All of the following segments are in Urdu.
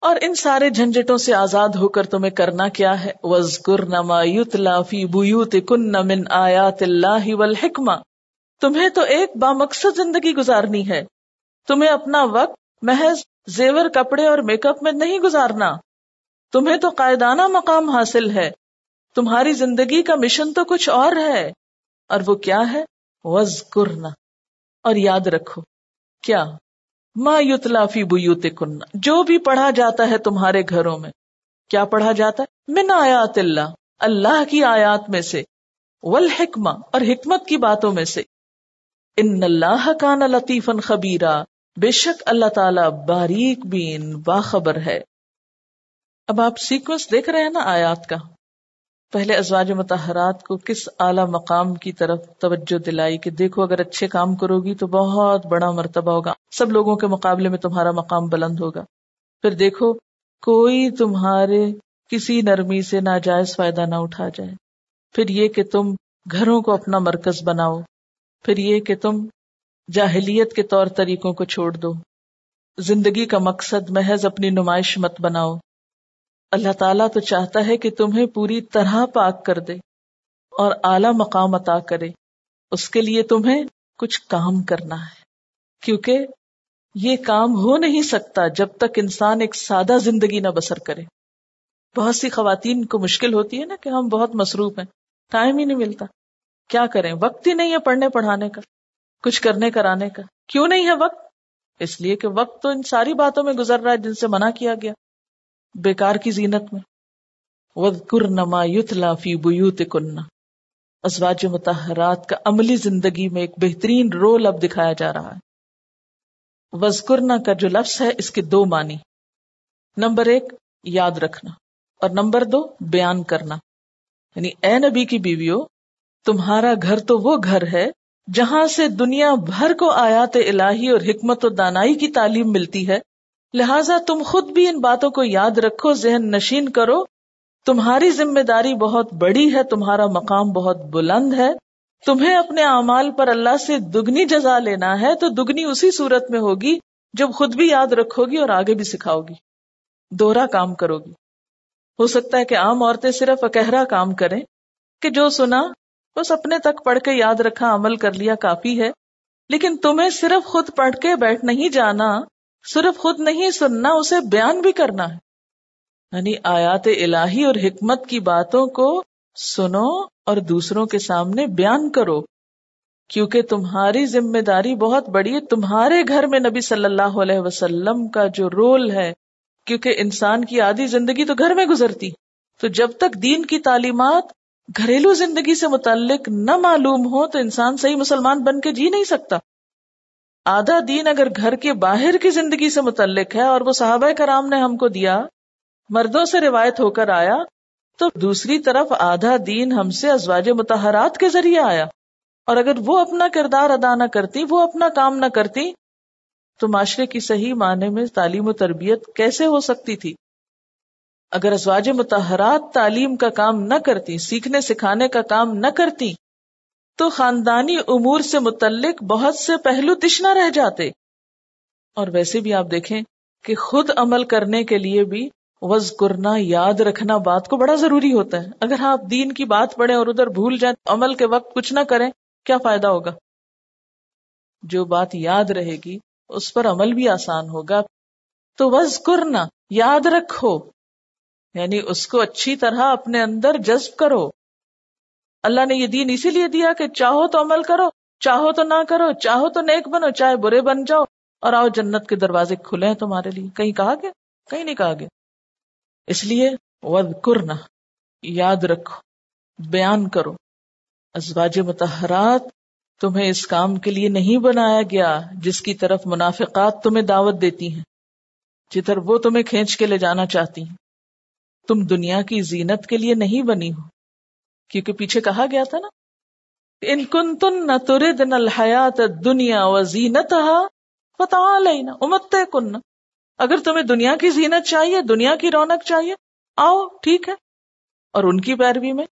اور ان سارے جھنجٹوں سے آزاد ہو کر تمہیں کرنا کیا ہے؟ وزقر نما یوتلا فی بوت کن من آیات اللہ والحکمہ تمہیں تو ایک بامقصد زندگی گزارنی ہے۔ تمہیں اپنا وقت، محض زیور، کپڑے اور میک اپ میں نہیں گزارنا۔ تمہیں تو قائدانہ مقام حاصل ہے۔ تمہاری زندگی کا مشن تو کچھ اور ہے۔ اور وہ کیا ہے؟ وز اور یاد رکھو، کیا ما یوتلافی بوت کننا جو بھی پڑھا جاتا ہے تمہارے گھروں میں۔ کیا پڑھا جاتا ہے؟ من آیات اللہ اللہ کی آیات میں سے، والحکمہ، اور حکمت کی باتوں میں سے۔ ان اللہ کان لطیف خبیرہ بے شک اللہ تعالی باریک بین، باخبر ہے۔ اب آپ سیکوینس دیکھ رہے ہیں نا آیات کا؟ پہلے ازواج متحرات کو کس اعلی مقام کی طرف توجہ دلائی کہ دیکھو اگر اچھے کام کرو گی تو بہت بڑا مرتبہ ہوگا۔ سب لوگوں کے مقابلے میں تمہارا مقام بلند ہوگا۔ پھر دیکھو، کوئی تمہارے کسی نرمی سے ناجائز فائدہ نہ اٹھا جائے۔ پھر یہ کہ تم گھروں کو اپنا مرکز بناؤ۔ پھر یہ کہ تم جاہلیت کے طور طریقوں کو چھوڑ دو۔ زندگی کا مقصد محض اپنی نمائش مت بناؤ۔ اللہ تعالیٰ تو چاہتا ہے کہ تمہیں پوری طرح پاک کر دے اور اعلی مقام عطا کرے۔ اس کے لیے تمہیں کچھ کام کرنا ہے۔ کیونکہ یہ کام ہو نہیں سکتا جب تک انسان ایک سادہ زندگی نہ بسر کرے۔ بہت سی خواتین کو مشکل ہوتی ہے نا کہ ہم بہت مصروف ہیں، ٹائم ہی نہیں ملتا۔ کیا کریں؟ وقت ہی نہیں ہے پڑھنے پڑھانے کا، کچھ کرنے کرانے کا۔ کیوں نہیں ہے وقت؟ اس لیے کہ وقت تو ان ساری باتوں میں گزر رہا ہے جن سے منع کیا گیا۔ بیکار کی زینت میں۔ نما یتلا فی بوت کننا ازواج متحرات کا عملی زندگی میں ایک بہترین رول اب دکھایا جا رہا ہے۔ وزقرنا کا جو لفظ ہے، اس کے دو معنی۔ نمبر ایک، یاد رکھنا۔ اور نمبر دو، بیان کرنا۔ یعنی اے نبی کی بیویوں، تمہارا گھر تو وہ گھر ہے جہاں سے دنیا بھر کو آیات الہی اور حکمت و دانائی کی تعلیم ملتی ہے لہذا تم خود بھی ان باتوں کو یاد رکھو، ذہن نشین کرو۔ تمہاری ذمہ داری بہت بڑی ہے، تمہارا مقام بہت بلند ہے۔ تمہیں اپنے اعمال پر اللہ سے دگنی جزا لینا ہے، تو دگنی اسی صورت میں ہوگی جب خود بھی یاد رکھو گی اور آگے بھی سکھاؤ گی دوہرا کام کرو گی ہو سکتا ہے کہ عام عورتیں صرف اکہرا کام کریں کہ جو سنا، بس اپنے تک پڑھ کے یاد رکھا، عمل کر لیا، کافی ہے۔ لیکن تمہیں صرف خود پڑھ کے بیٹھ نہیں جانا صرف خود نہیں، سننا، اسے بیان بھی کرنا ہے۔ یعنی آیات الہی اور حکمت کی باتوں کو سنو اور دوسروں کے سامنے بیان کرو۔ کیونکہ تمہاری ذمہ داری بہت بڑی ہے۔ تمہارے گھر میں نبی صلی اللہ علیہ وسلم کا جو رول ہے، کیونکہ انسان کی آدھی زندگی تو گھر میں گزرتی۔ تو جب تک دین کی تعلیمات گھریلو زندگی سے متعلق نہ معلوم ہو، تو انسان صحیح مسلمان بن کے جی نہیں سکتا۔ آدھا دین اگر گھر کے باہر کی زندگی سے متعلق ہے اور وہ صحابہ کرام نے ہم کو دیا، مردوں سے روایت ہو کر آیا، تو دوسری طرف آدھا دین ہم سے ازواج متحرات کے ذریعے آیا۔ اور اگر وہ اپنا کردار ادا نہ کرتی، وہ اپنا کام نہ کرتی، تو معاشرے کی صحیح معنی میں تعلیم و تربیت کیسے ہو سکتی تھی؟ اگر ازواج متحرات تعلیم کا کام نہ کرتی، سیکھنے سکھانے کا کام نہ کرتی تو خاندانی امور سے متعلق بہت سے پہلو تشنا رہ جاتے۔ اور ویسے بھی آپ دیکھیں کہ خود عمل کرنے کے لیے بھی وز کرنا یاد رکھنا بات کو بڑا ضروری ہوتا ہے۔ اگر آپ دین کی بات پڑھیں اور ادھر بھول جائیں عمل کے وقت کچھ نہ کریں، کیا فائدہ ہوگا؟ جو بات یاد رہے گی، اس پر عمل بھی آسان ہوگا۔ تو وز کرنا یاد رکھو۔ یعنی اس کو اچھی طرح اپنے اندر جذب کرو۔ اللہ نے یہ دین اسی لیے دیا کہ چاہو تو عمل کرو، چاہو تو نہ کرو، چاہو تو نیک بنو، چاہے برے بن جاؤ۔ اور آؤ جنت کے دروازے کھلے ہیں تمہارے لیے۔ کہیں کہا گیا؟ کہیں نہیں کہا گیا۔ اس لیے ود کرنا یاد رکھو، بیان کرو۔ ازواج متحرات تمہیں اس کام کے لیے نہیں بنایا گیا جس کی طرف منافقات تمہیں دعوت دیتی ہیں، جدھر وہ تمہیں کھینچ کے لے جانا چاہتی ہیں۔ تم دنیا کی زینت کے لیے نہیں بنی ہو۔ کیونکہ پیچھے کہا گیا تھا نا، ان کن تن نہ ترد نہ الحیات دنیا و زینت لینا امت کن۔ اگر تمہیں دنیا کی زینت چاہیے، دنیا کی رونق چاہیے، آؤ، ٹھیک ہے۔ اور ان کی پیروی میں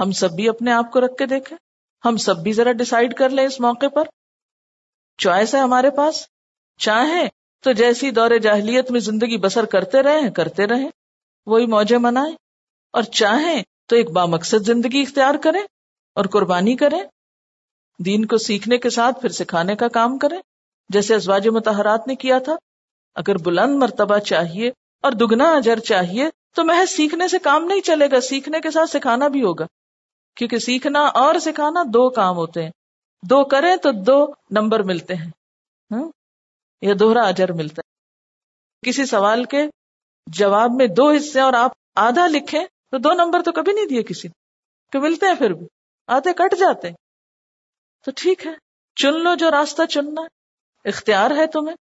ہم سب بھی اپنے آپ کو رکھ کے دیکھیں۔ ہم سب بھی ذرا ڈسائڈ کر لیں اس موقع پر۔ چوائس ہے ہمارے پاس۔ چاہیں تو جیسی دور جاہلیت میں زندگی بسر کرتے رہے کرتے رہے وہی موجے منائے اور چاہیں تو ایک بامقصد زندگی اختیار کریں اور قربانی کریں، دین کو سیکھنے کے ساتھ پھر سکھانے کا کام کریں۔ جیسے ازواج متحرات نے کیا تھا، اگر بلند مرتبہ چاہیے اور دگنا اجر چاہیے تو محض سیکھنے سے کام نہیں چلے گا، سیکھنے کے ساتھ سکھانا بھی ہوگا۔ کیونکہ سیکھنا اور سکھانا دو کام ہوتے ہیں۔ دو کریں تو دو نمبر ملتے ہیں۔ یا دوہرا اجر ملتا ہے۔ کسی سوال کے جواب میں دو حصے اور آپ آدھا لکھیں تو دو نمبر تو کبھی نہیں دیے کسی کہ ملتے ہیں پھر بھی۔ آدھے کٹ جاتے ہیں۔ تو ٹھیک ہے۔ چن لو جو راستہ چننا۔ ہے اختیار ہے تمہیں۔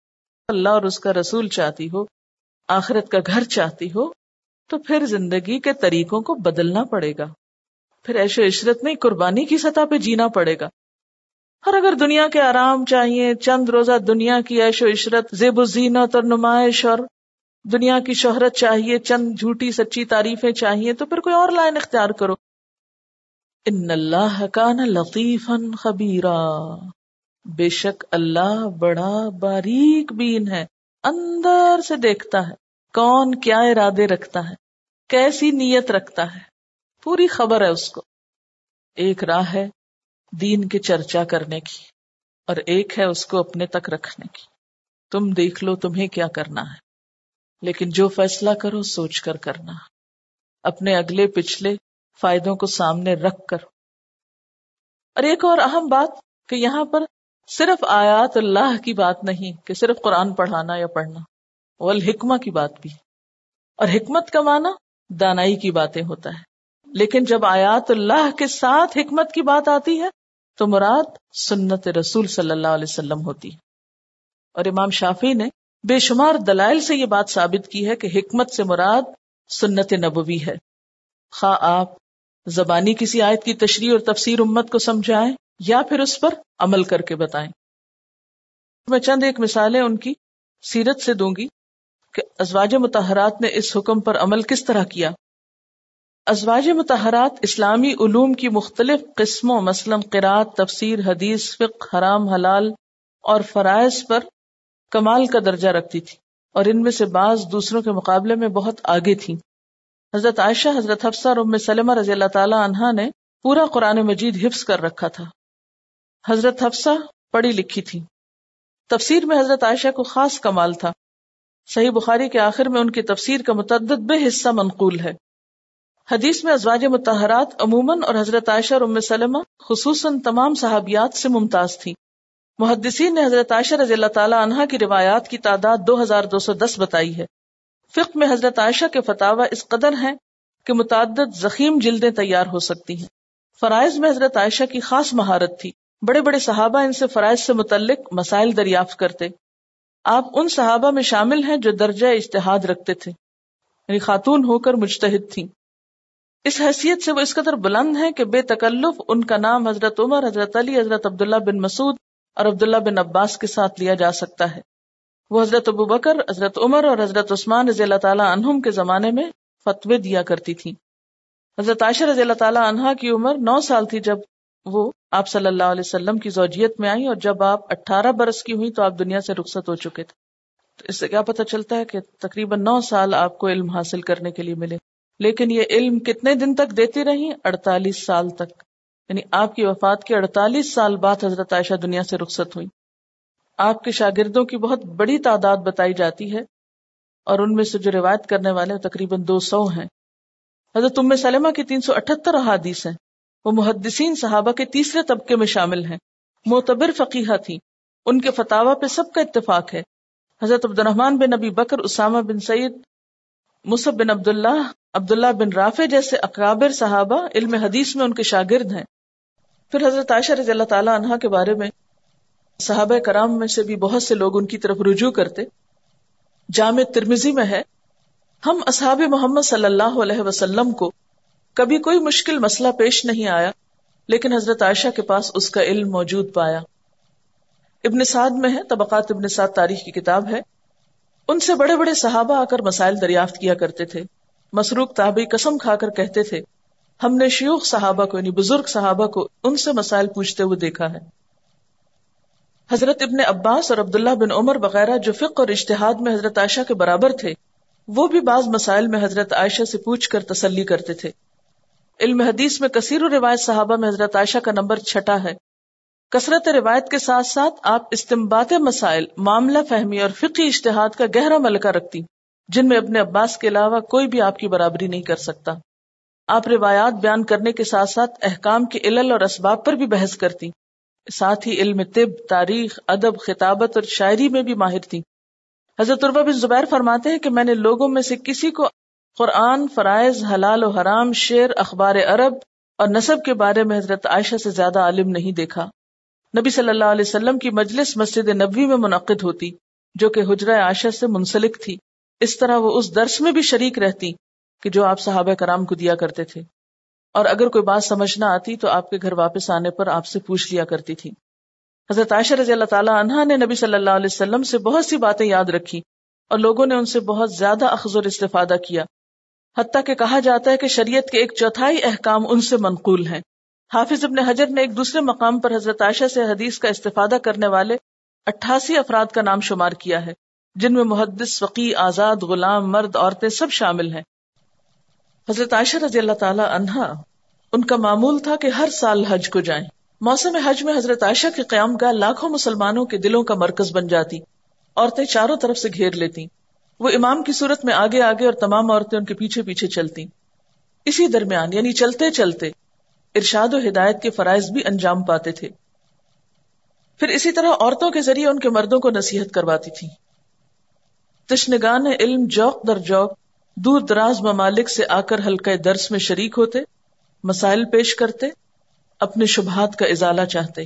اللہ اور اس کا رسول چاہتی ہو۔ آخرت کا گھر چاہتی ہو۔ تو پھر زندگی کے طریقوں کو بدلنا پڑے گا۔ پھر ایش و عشرت میں قربانی کی سطح پہ جینا پڑے گا۔ اور اگر دنیا کے آرام چاہیے، چند روزہ دنیا کی ایش و عشرت، زیب و زینت اور نمائش اور دنیا کی شہرت چاہیے، چند جھوٹی سچی تعریفیں چاہیے، تو پھر کوئی اور لائن اختیار کرو۔ ان اللہ کا نا لطیف خبیرہ بے شک اللہ بڑا باریک بین ہے، اندر سے دیکھتا ہے، کون کیا ارادے رکھتا ہے، کیسی نیت رکھتا ہے۔ پوری خبر ہے اس کو۔ ایک راہ ہے دین کی چرچا کرنے کی، اور ایک ہے اس کو اپنے تک رکھنے کی۔ تم دیکھ لو تمہیں کیا کرنا ہے۔ لیکن جو فیصلہ کرو، سوچ کر کرنا۔ اپنے اگلے پچھلے فائدوں کو سامنے رکھ کر۔ اور ایک اور اہم بات کہ یہاں پر صرف آیات اللہ کی بات نہیں کہ صرف قرآن پڑھانا یا پڑھنا، والحکمہ کی بات بھی۔ اور حکمت کا معنی دانائی کی باتیں ہوتا ہے۔ لیکن جب آیات اللہ کے ساتھ حکمت کی بات آتی ہے، تو مراد سنت رسول صلی اللہ علیہ وسلم ہوتی۔ ہے اور امام شافی نے بے شمار دلائل سے یہ بات ثابت کی ہے کہ حکمت سے مراد سنت نبوی ہے۔ خواہ آپ زبانی کسی آیت کی تشریح اور تفسیر امت کو سمجھائیں یا پھر اس پر عمل کر کے بتائیں۔ میں چند ایک مثالیں ان کی سیرت سے دوں گی کہ ازواج متحرات نے اس حکم پر عمل کس طرح کیا۔ ازواج متحرات اسلامی علوم کی مختلف قسموں، مثلاً قرات تفسیر، حدیث، فقہ، حرام، حلال اور فرائض پر کمال کا درجہ رکھتی تھی اور ان میں سے بعض دوسروں کے مقابلے میں بہت آگے تھیں۔ حضرت عائشہ، حضرت حفصہ اور ام سلمہ رضی اللہ تعالی عنہا نے پورا قرآن مجید حفظ کر رکھا تھا۔ حضرت حفصہ پڑھی لکھی تھی تفسیر میں حضرت عائشہ کو خاص کمال تھا۔ صحیح بخاری کے آخر میں ان کی تفسیر کا متعدد بے حصہ منقول ہے۔ حدیث میں ازواج متحرات عموماً اور حضرت عائشہ اور ام سلمہ خصوصاً تمام صحابیات سے ممتاز تھی محدثین نے حضرت عائشہ رضی اللہ تعالیٰ عنہ کی روایات کی تعداد دو ہزار دو سو دس بتائی ہے۔ فقہ میں حضرت عائشہ کے فتح اس قدر ہیں کہ متعدد زخیم جلدیں تیار ہو سکتی ہیں۔ فرائض میں حضرت عائشہ کی خاص مہارت تھی۔ بڑے بڑے صحابہ ان سے فرائض سے متعلق مسائل دریافت کرتے۔ آپ ان صحابہ میں شامل ہیں جو درجہ اشتہاد رکھتے تھے۔ یعنی خاتون ہو کر مجتہد تھیں۔ اس حیثیت سے وہ اس قدر بلند ہیں کہ بے تکلف ان کا نام حضرت عمر، حضرت علی، حضرت عبداللہ بن مسعود اور عبداللہ بن عباس کے ساتھ لیا جا سکتا ہے۔ وہ حضرت ابو بکر، حضرت عمر اور حضرت عثمان رضی اللہ تعالیٰ عنہم کے زمانے میں فتوے دیا کرتی تھی حضرت عائشہ رضی اللہ تعالیٰ عنہا کی عمر نو سال تھی جب وہ آپ صلی اللہ علیہ وسلم کی زوجیت میں آئی اور جب آپ اٹھارہ برس کی ہوئی تو آپ دنیا سے رخصت ہو چکے تھے۔ تو اس سے کیا پتا چلتا ہے کہ تقریباً نو سال آپ کو علم حاصل کرنے کے لیے ملے۔ لیکن یہ علم کتنے دن تک دیتی رہی اڑتالیس سال تک۔ یعنی آپ کی وفات کے اڑتالیس سال بعد حضرت عائشہ دنیا سے رخصت ہوئی۔ آپ کے شاگردوں کی بہت بڑی تعداد بتائی جاتی ہے اور ان میں سے جو روایت کرنے والے تقریباً دو سو ہیں۔ حضرت ام سلمہ کی تین سو اٹھہتر احادیث ہیں۔ وہ محدثین صحابہ کے تیسرے طبقے میں شامل ہیں۔ معتبر فقیحہ تھی ان کے فتوا پہ سب کا اتفاق ہے۔ حضرت عبد الرحمان بن نبی بکر، اسامہ بن سعید مصب بن عبداللہ عبداللہ بن رافع جیسے اکابر صحابہ علم حدیث میں ان کے شاگرد ہیں۔ پھر حضرت عائشہ رضی اللہ تعالیٰ عنہ کے بارے میں صحابہ کرام میں سے بھی بہت سے لوگ ان کی طرف رجوع کرتے۔ جامع ترمیزی میں ہے، ہم اصحاب محمد صلی اللہ علیہ وسلم کو کبھی کوئی مشکل مسئلہ پیش نہیں آیا، لیکن حضرت عائشہ کے پاس اس کا علم موجود پایا۔ ابن سعد میں ہے، طبقات ابن سعد تاریخ کی کتاب ہے۔ ان سے بڑے بڑے صحابہ آ کر مسائل دریافت کیا کرتے تھے۔ مسروق تابعی قسم کھا کر کہتے تھے ہم نے شیوخ صحابہ کو یعنی بزرگ صحابہ کو ان سے مسائل پوچھتے ہوئے دیکھا ہے۔ حضرت ابن عباس اور عبداللہ بن عمر وغیرہ جو فقہ اور اشتہاد میں حضرت عائشہ کے برابر تھے، وہ بھی بعض مسائل میں حضرت عائشہ سے پوچھ کر تسلی کرتے تھے۔ علم حدیث میں کثیر و روایت صحابہ میں حضرت عائشہ کا نمبر چھٹا ہے۔ کثرت روایت کے ساتھ ساتھ آپ استمبات مسائل، معاملہ فہمی اور فقی اشتہاد کا گہرا ملکہ رکھتی، جن میں اپنے عباس کے علاوہ کوئی بھی آپ کی برابری نہیں کر سکتا۔ آپ روایات بیان کرنے کے ساتھ ساتھ احکام کے علل اور اسباب پر بھی بحث کرتی۔ ساتھ ہی علم طب، تاریخ، ادب، خطابت اور شاعری میں بھی ماہر تھی۔ حضرت عربہ بن زبیر فرماتے ہیں کہ میں نے لوگوں میں سے کسی کو قرآن، فرائض، حلال و حرام، شعر، اخبار عرب اور نصب کے بارے میں حضرت عائشہ سے زیادہ عالم نہیں دیکھا۔ نبی صلی اللہ علیہ وسلم کی مجلس مسجد نبوی میں منعقد ہوتی، جو کہ حجرہ عائشہ سے منسلک تھی۔ اس طرح وہ اس درس میں بھی شریک رہتی۔ کہ جو آپ صحابہ کرام کو دیا کرتے تھے۔ اور اگر کوئی بات سمجھ نہ آتی تو آپ کے گھر واپس آنے پر آپ سے پوچھ لیا کرتی تھی۔ حضرت عائشہ رضی اللہ تعالیٰ عنہ نے نبی صلی اللہ علیہ وسلم سے بہت سی باتیں یاد رکھی اور لوگوں نے ان سے بہت زیادہ اخذ اور استفادہ کیا۔ حتیٰ کہ کہا جاتا ہے کہ شریعت کے ایک چوتھائی احکام ان سے منقول ہیں۔ حافظ ابن حجر نے ایک دوسرے مقام پر حضرت عائشہ سے حدیث کا استفادہ کرنے والے اٹھاسی افراد کا نام شمار کیا ہے، جن میں محدث وقی آزاد، غلام، مرد، عورتیں سب شامل ہیں۔ حضرت عائشہ رضی اللہ تعالی عنہا، ان کا معمول تھا کہ ہر سال حج کو جائیں۔ موسم حج میں حضرت عائشہ کے قیام گاہ لاکھوں مسلمانوں کے دلوں کا مرکز بن جاتی، عورتیں چاروں طرف سے گھیر لیتی۔ وہ امام کی صورت میں آگے آگے اور تمام عورتیں ان کے پیچھے پیچھے چلتی۔ اسی درمیان یعنی چلتے چلتے، ارشاد و ہدایت کے فرائض بھی انجام پاتے تھے۔ پھر اسی طرح عورتوں کے ذریعے ان کے مردوں کو نصیحت کرواتی تھی تشنگان علم جوک در جوک دور دراز ممالک سے آ کر ہلکے درس میں شریک ہوتے، مسائل پیش کرتے، اپنے شبہات کا ازالہ چاہتے۔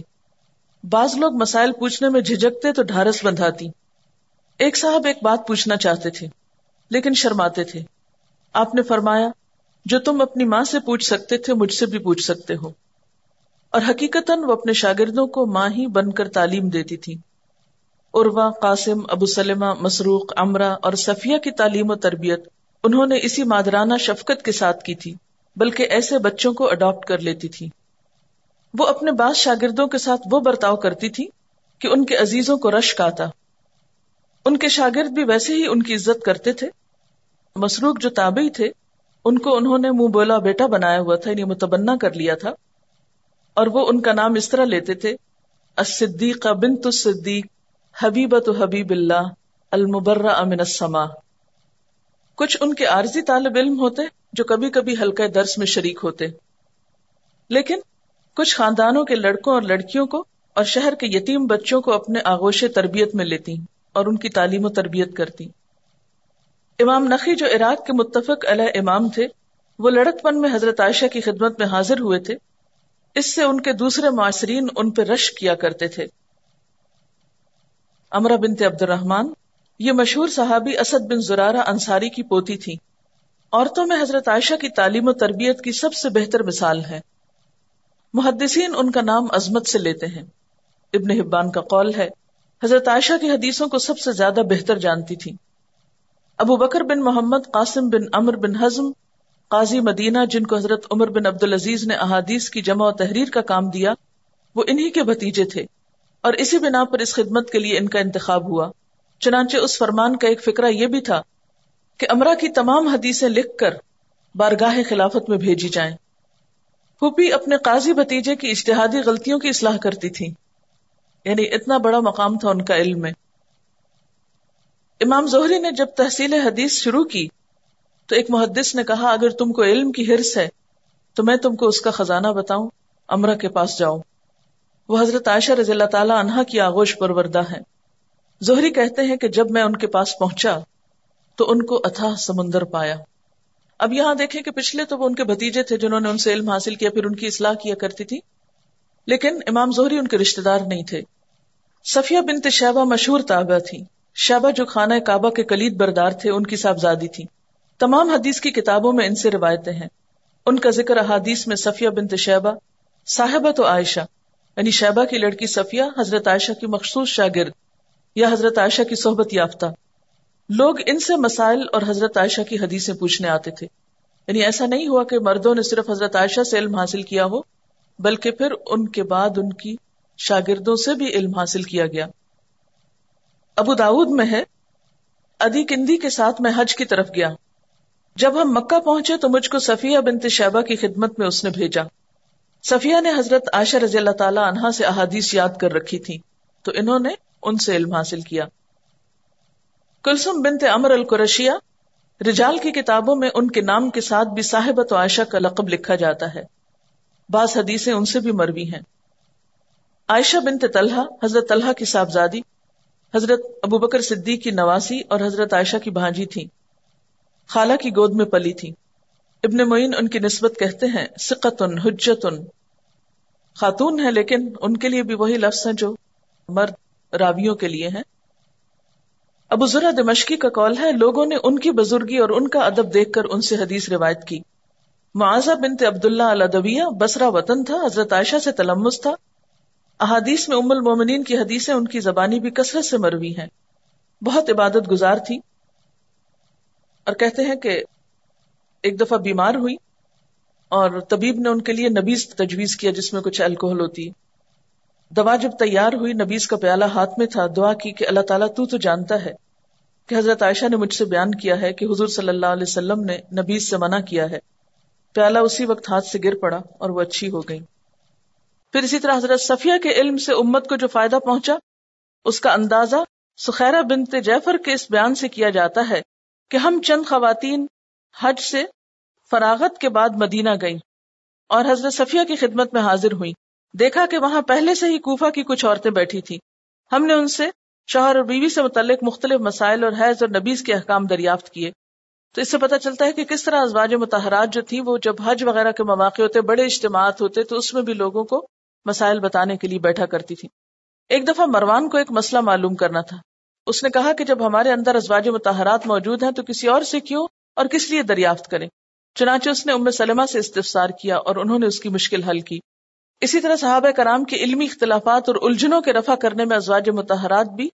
بعض لوگ مسائل پوچھنے میں جھجکتے تو ڈھارس بندھاتی۔ ایک صاحب ایک بات پوچھنا چاہتے تھے، لیکن شرماتے تھے۔ آپ نے فرمایا، جو تم اپنی ماں سے پوچھ سکتے تھے، مجھ سے بھی پوچھ سکتے ہو۔ اور حقیقت وہ اپنے شاگردوں کو ماں ہی بن کر تعلیم دیتی تھی۔ عروا قاسم، ابو سلمہ، مسروق امرا اور صفیہ کی تعلیم و تربیت انہوں نے اسی مادرانہ شفقت کے ساتھ کی تھی، بلکہ ایسے بچوں کو اڈاپٹ کر لیتی تھی۔ وہ اپنے بعض شاگردوں کے ساتھ وہ برتاؤ کرتی تھی کہ ان کے عزیزوں کو رشک آتا۔ ان کے شاگرد بھی ویسے ہی ان کی عزت کرتے تھے۔ مسروق جو تابعی تھے، ان کو انہوں نے منہ بولا بیٹا بنایا ہوا تھا یعنی متبنا کر لیا تھا۔ اور وہ ان کا نام اس طرح لیتے تھے، الصدیقہ بنت الصدیق حبیبت حبیب اللہ المبرہ امن السما کچھ ان کے عارضی طالب علم ہوتے جو کبھی کبھی ہلکے درس میں شریک ہوتے۔ لیکن کچھ خاندانوں کے لڑکوں اور لڑکیوں کو اور شہر کے یتیم بچوں کو اپنے آغوش تربیت میں لیتی اور ان کی تعلیم و تربیت کرتی۔ امام نقی جو عراق کے متفق علیہ امام تھے، وہ لڑک پن میں حضرت عائشہ کی خدمت میں حاضر ہوئے تھے۔ اس سے ان کے دوسرے معاشرین ان پہ رش کیا کرتے تھے۔ امرا بنت عبد الرحمان یہ مشہور صحابی اسد بن زرارہ انصاری کی پوتی تھی عورتوں میں حضرت عائشہ کی تعلیم و تربیت کی سب سے بہتر مثال ہے۔ محدثین ان کا نام عظمت سے لیتے ہیں۔ ابن حبان کا قول ہے، حضرت عائشہ کی حدیثوں کو سب سے زیادہ بہتر جانتی تھی ابو بکر بن محمد، قاسم بن امر بن حزم، قاضی مدینہ، جن کو حضرت عمر بن عبد العزیز نے احادیث کی جمع و تحریر کا کام دیا، وہ انہی کے بھتیجے تھے۔ اور اسی بنا پر اس خدمت کے لیے ان کا انتخاب ہوا۔ چنانچہ اس فرمان کا ایک فکرہ یہ بھی تھا کہ امرا کی تمام حدیثیں لکھ کر بارگاہ خلافت میں بھیجی جائیں۔ پھوپھی اپنے قاضی بتیجے کی اشتہادی غلطیوں کی اصلاح کرتی تھی یعنی اتنا بڑا مقام تھا ان کا علم میں۔ امام زہری نے جب تحصیل حدیث شروع کی تو ایک محدث نے کہا، اگر تم کو علم کی ہرس ہے تو میں تم کو اس کا خزانہ بتاؤں، امرا کے پاس جاؤں۔ وہ حضرت عائشہ رضی اللہ تعالی عنہا کی آغوش پروردہ ہے زہری کہتے ہیں کہ جب میں ان کے پاس پہنچا تو ان کو اتھا سمندر پایا۔ اب یہاں دیکھیں کہ پچھلے تو وہ ان کے بھتیجے تھے جنہوں نے ان سے علم حاصل کیا، پھر ان کی اصلاح کیا کرتی تھی۔ لیکن امام زہری ان کے رشتے دار نہیں تھے۔ صفیہ بنت شہبہ مشہور تابع تھی شہبہ جو خانہ کعبہ کے کلید بردار تھے، ان کی صاحبزادی تھی تمام حدیث کی کتابوں میں ان سے روایتیں ہیں۔ ان کا ذکر احادیث میں صفیہ بنت شہبہ صاحبہ تو عائشہ یعنی شہبہ کی لڑکی صفیہ، حضرت عائشہ کی مخصوص شاگرد۔ یا حضرت عائشہ کی صحبت یافتہ۔ لوگ ان سے مسائل اور حضرت عائشہ کی حدیثیں پوچھنے آتے تھے۔ یعنی ایسا نہیں ہوا کہ مردوں نے صرف حضرت عائشہ سے علم حاصل کیا ہو، بلکہ پھر ان کے بعد ان کی شاگردوں سے بھی علم حاصل کیا گیا۔ ابو داود میں ہے، ادی کندی کے ساتھ میں حج کی طرف گیا۔ جب ہم مکہ پہنچے تو مجھ کو صفیہ بنت شہبہ کی خدمت میں اس نے بھیجا۔ صفیہ نے حضرت عائشہ رضی اللہ تعالی عنہا سے احادیث یاد کر رکھی تھی تو انہوں نے ان سے علم حاصل کیا۔ کلسم بنت امر القرشیہ رجال کی کتابوں میں ان کے نام کے ساتھ بھی صاحبت و عائشہ کا لقب لکھا جاتا ہے۔ بعض حدیثیں ان سے بھی مروی ہیں۔ عائشہ بنت طلحہ، حضرت طلحہ کی صاحبزادی، حضرت ابو بکر صدیق کی نواسی اور حضرت عائشہ کی بھانجی تھی خالہ کی گود میں پلی تھی ابن معین ان کی نسبت کہتے ہیں سقتن حجتن۔ خاتون ہے لیکن ان کے لیے بھی وہی لفظ ہیں جو مرد راویوں کے لیے ہیں۔ ابو ذرا دمشقی کا کال ہے، لوگوں نے ان کی بزرگی اور ان کا ادب دیکھ کر ان سے حدیث روایت کی۔ معاذہ بنت عبداللہ الدبیہ بسرا وطن تھا، حضرت عائشہ سے تلمس تھا۔ احادیث میں ام المومنین کی حدیثیں ان کی زبانی بھی کثرت سے مروی ہیں۔ بہت عبادت گزار تھی۔ اور کہتے ہیں کہ ایک دفعہ بیمار ہوئی اور طبیب نے ان کے لیے نبیز تجویز کیا جس میں کچھ الکوہل ہوتی۔ ہے دوا جب تیار ہوئی نبیز کا پیالہ ہاتھ میں تھا، دعا کی کہ اللہ تعالیٰ تو تو جانتا ہے کہ حضرت عائشہ نے مجھ سے بیان کیا ہے کہ حضور صلی اللہ علیہ وسلم نے نبیز سے منع کیا ہے۔ پیالہ اسی وقت ہاتھ سے گر پڑا اور وہ اچھی ہو گئی۔ پھر اسی طرح حضرت صفیہ کے علم سے امت کو جو فائدہ پہنچا، اس کا اندازہ سخیرہ بنت جیفر کے اس بیان سے کیا جاتا ہے کہ ہم چند خواتین حج سے فراغت کے بعد مدینہ گئیں اور حضرت صفیہ کی خدمت میں حاضر ہوئی دیکھا کہ وہاں پہلے سے ہی کوفہ کی کچھ عورتیں بیٹھی تھی ہم نے ان سے شوہر اور بیوی سے متعلق مختلف مسائل اور حیض اور نبیز کے احکام دریافت کیے۔ تو اس سے پتہ چلتا ہے کہ کس طرح ازواج متحرات جو تھی وہ جب حج وغیرہ کے مواقع ہوتے بڑے اجتماعات ہوتے تو اس میں بھی لوگوں کو مسائل بتانے کے لیے بیٹھا کرتی تھی ایک دفعہ مروان کو ایک مسئلہ معلوم کرنا تھا۔ اس نے کہا کہ جب ہمارے اندر ازواج متحرات موجود ہیں تو کسی اور سے کیوں اور کس لیے دریافت کریں؟ چنانچہ اس نے ام سلمہ سے استفسار کیا اور انہوں نے اس کی مشکل حل کی۔ اسی طرح صحابہ کرام کے علمی اختلافات اور الجھنوں کے رفع کرنے میں ازواج متحرات بھی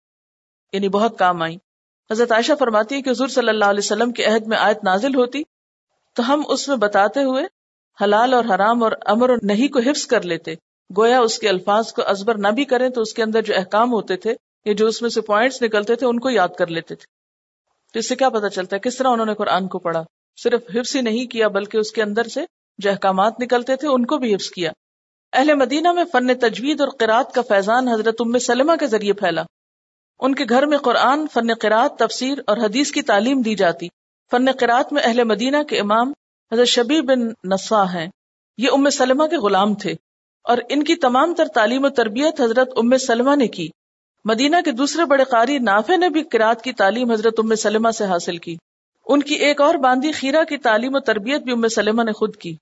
یعنی بہت کام آئی حضرت عائشہ فرماتی ہے کہ حضور صلی اللہ علیہ وسلم کے عہد میں آیت نازل ہوتی، تو ہم اس میں بتاتے ہوئے حلال اور حرام اور امر اور نہیں کو حفظ کر لیتے۔ گویا اس کے الفاظ کو ازبر نہ بھی کریں تو اس کے اندر جو احکام ہوتے تھے یا جو اس میں سے پوائنٹس نکلتے تھے، ان کو یاد کر لیتے تھے۔ تو اس سے کیا پتا چلتا ہے کس طرح انہوں نے قرآن کو پڑھا۔ صرف حفظ ہی نہیں کیا، بلکہ اس کے اندر سے جو احکامات نکلتے تھے، ان کو بھی حفظ کیا۔ اہل مدینہ میں فن تجوید اور قرآت کا فیضان حضرت ام سلمہ کے ذریعے پھیلا۔ ان کے گھر میں قرآن، فن قرآت تفسیر اور حدیث کی تعلیم دی جاتی۔ فن قرآت میں اہل مدینہ کے امام حضرت شبی بن نسوا ہیں۔ یہ ام سلمہ کے غلام تھے۔ اور ان کی تمام تر تعلیم و تربیت حضرت ام سلمہ نے کی۔ مدینہ کے دوسرے بڑے قاری نافع نے بھی قرآت کی تعلیم حضرت ام سلمہ سے حاصل کی۔ ان کی ایک اور باندھی خیرہ کی تعلیم و تربیت بھی ام سلمہ نے خود کی۔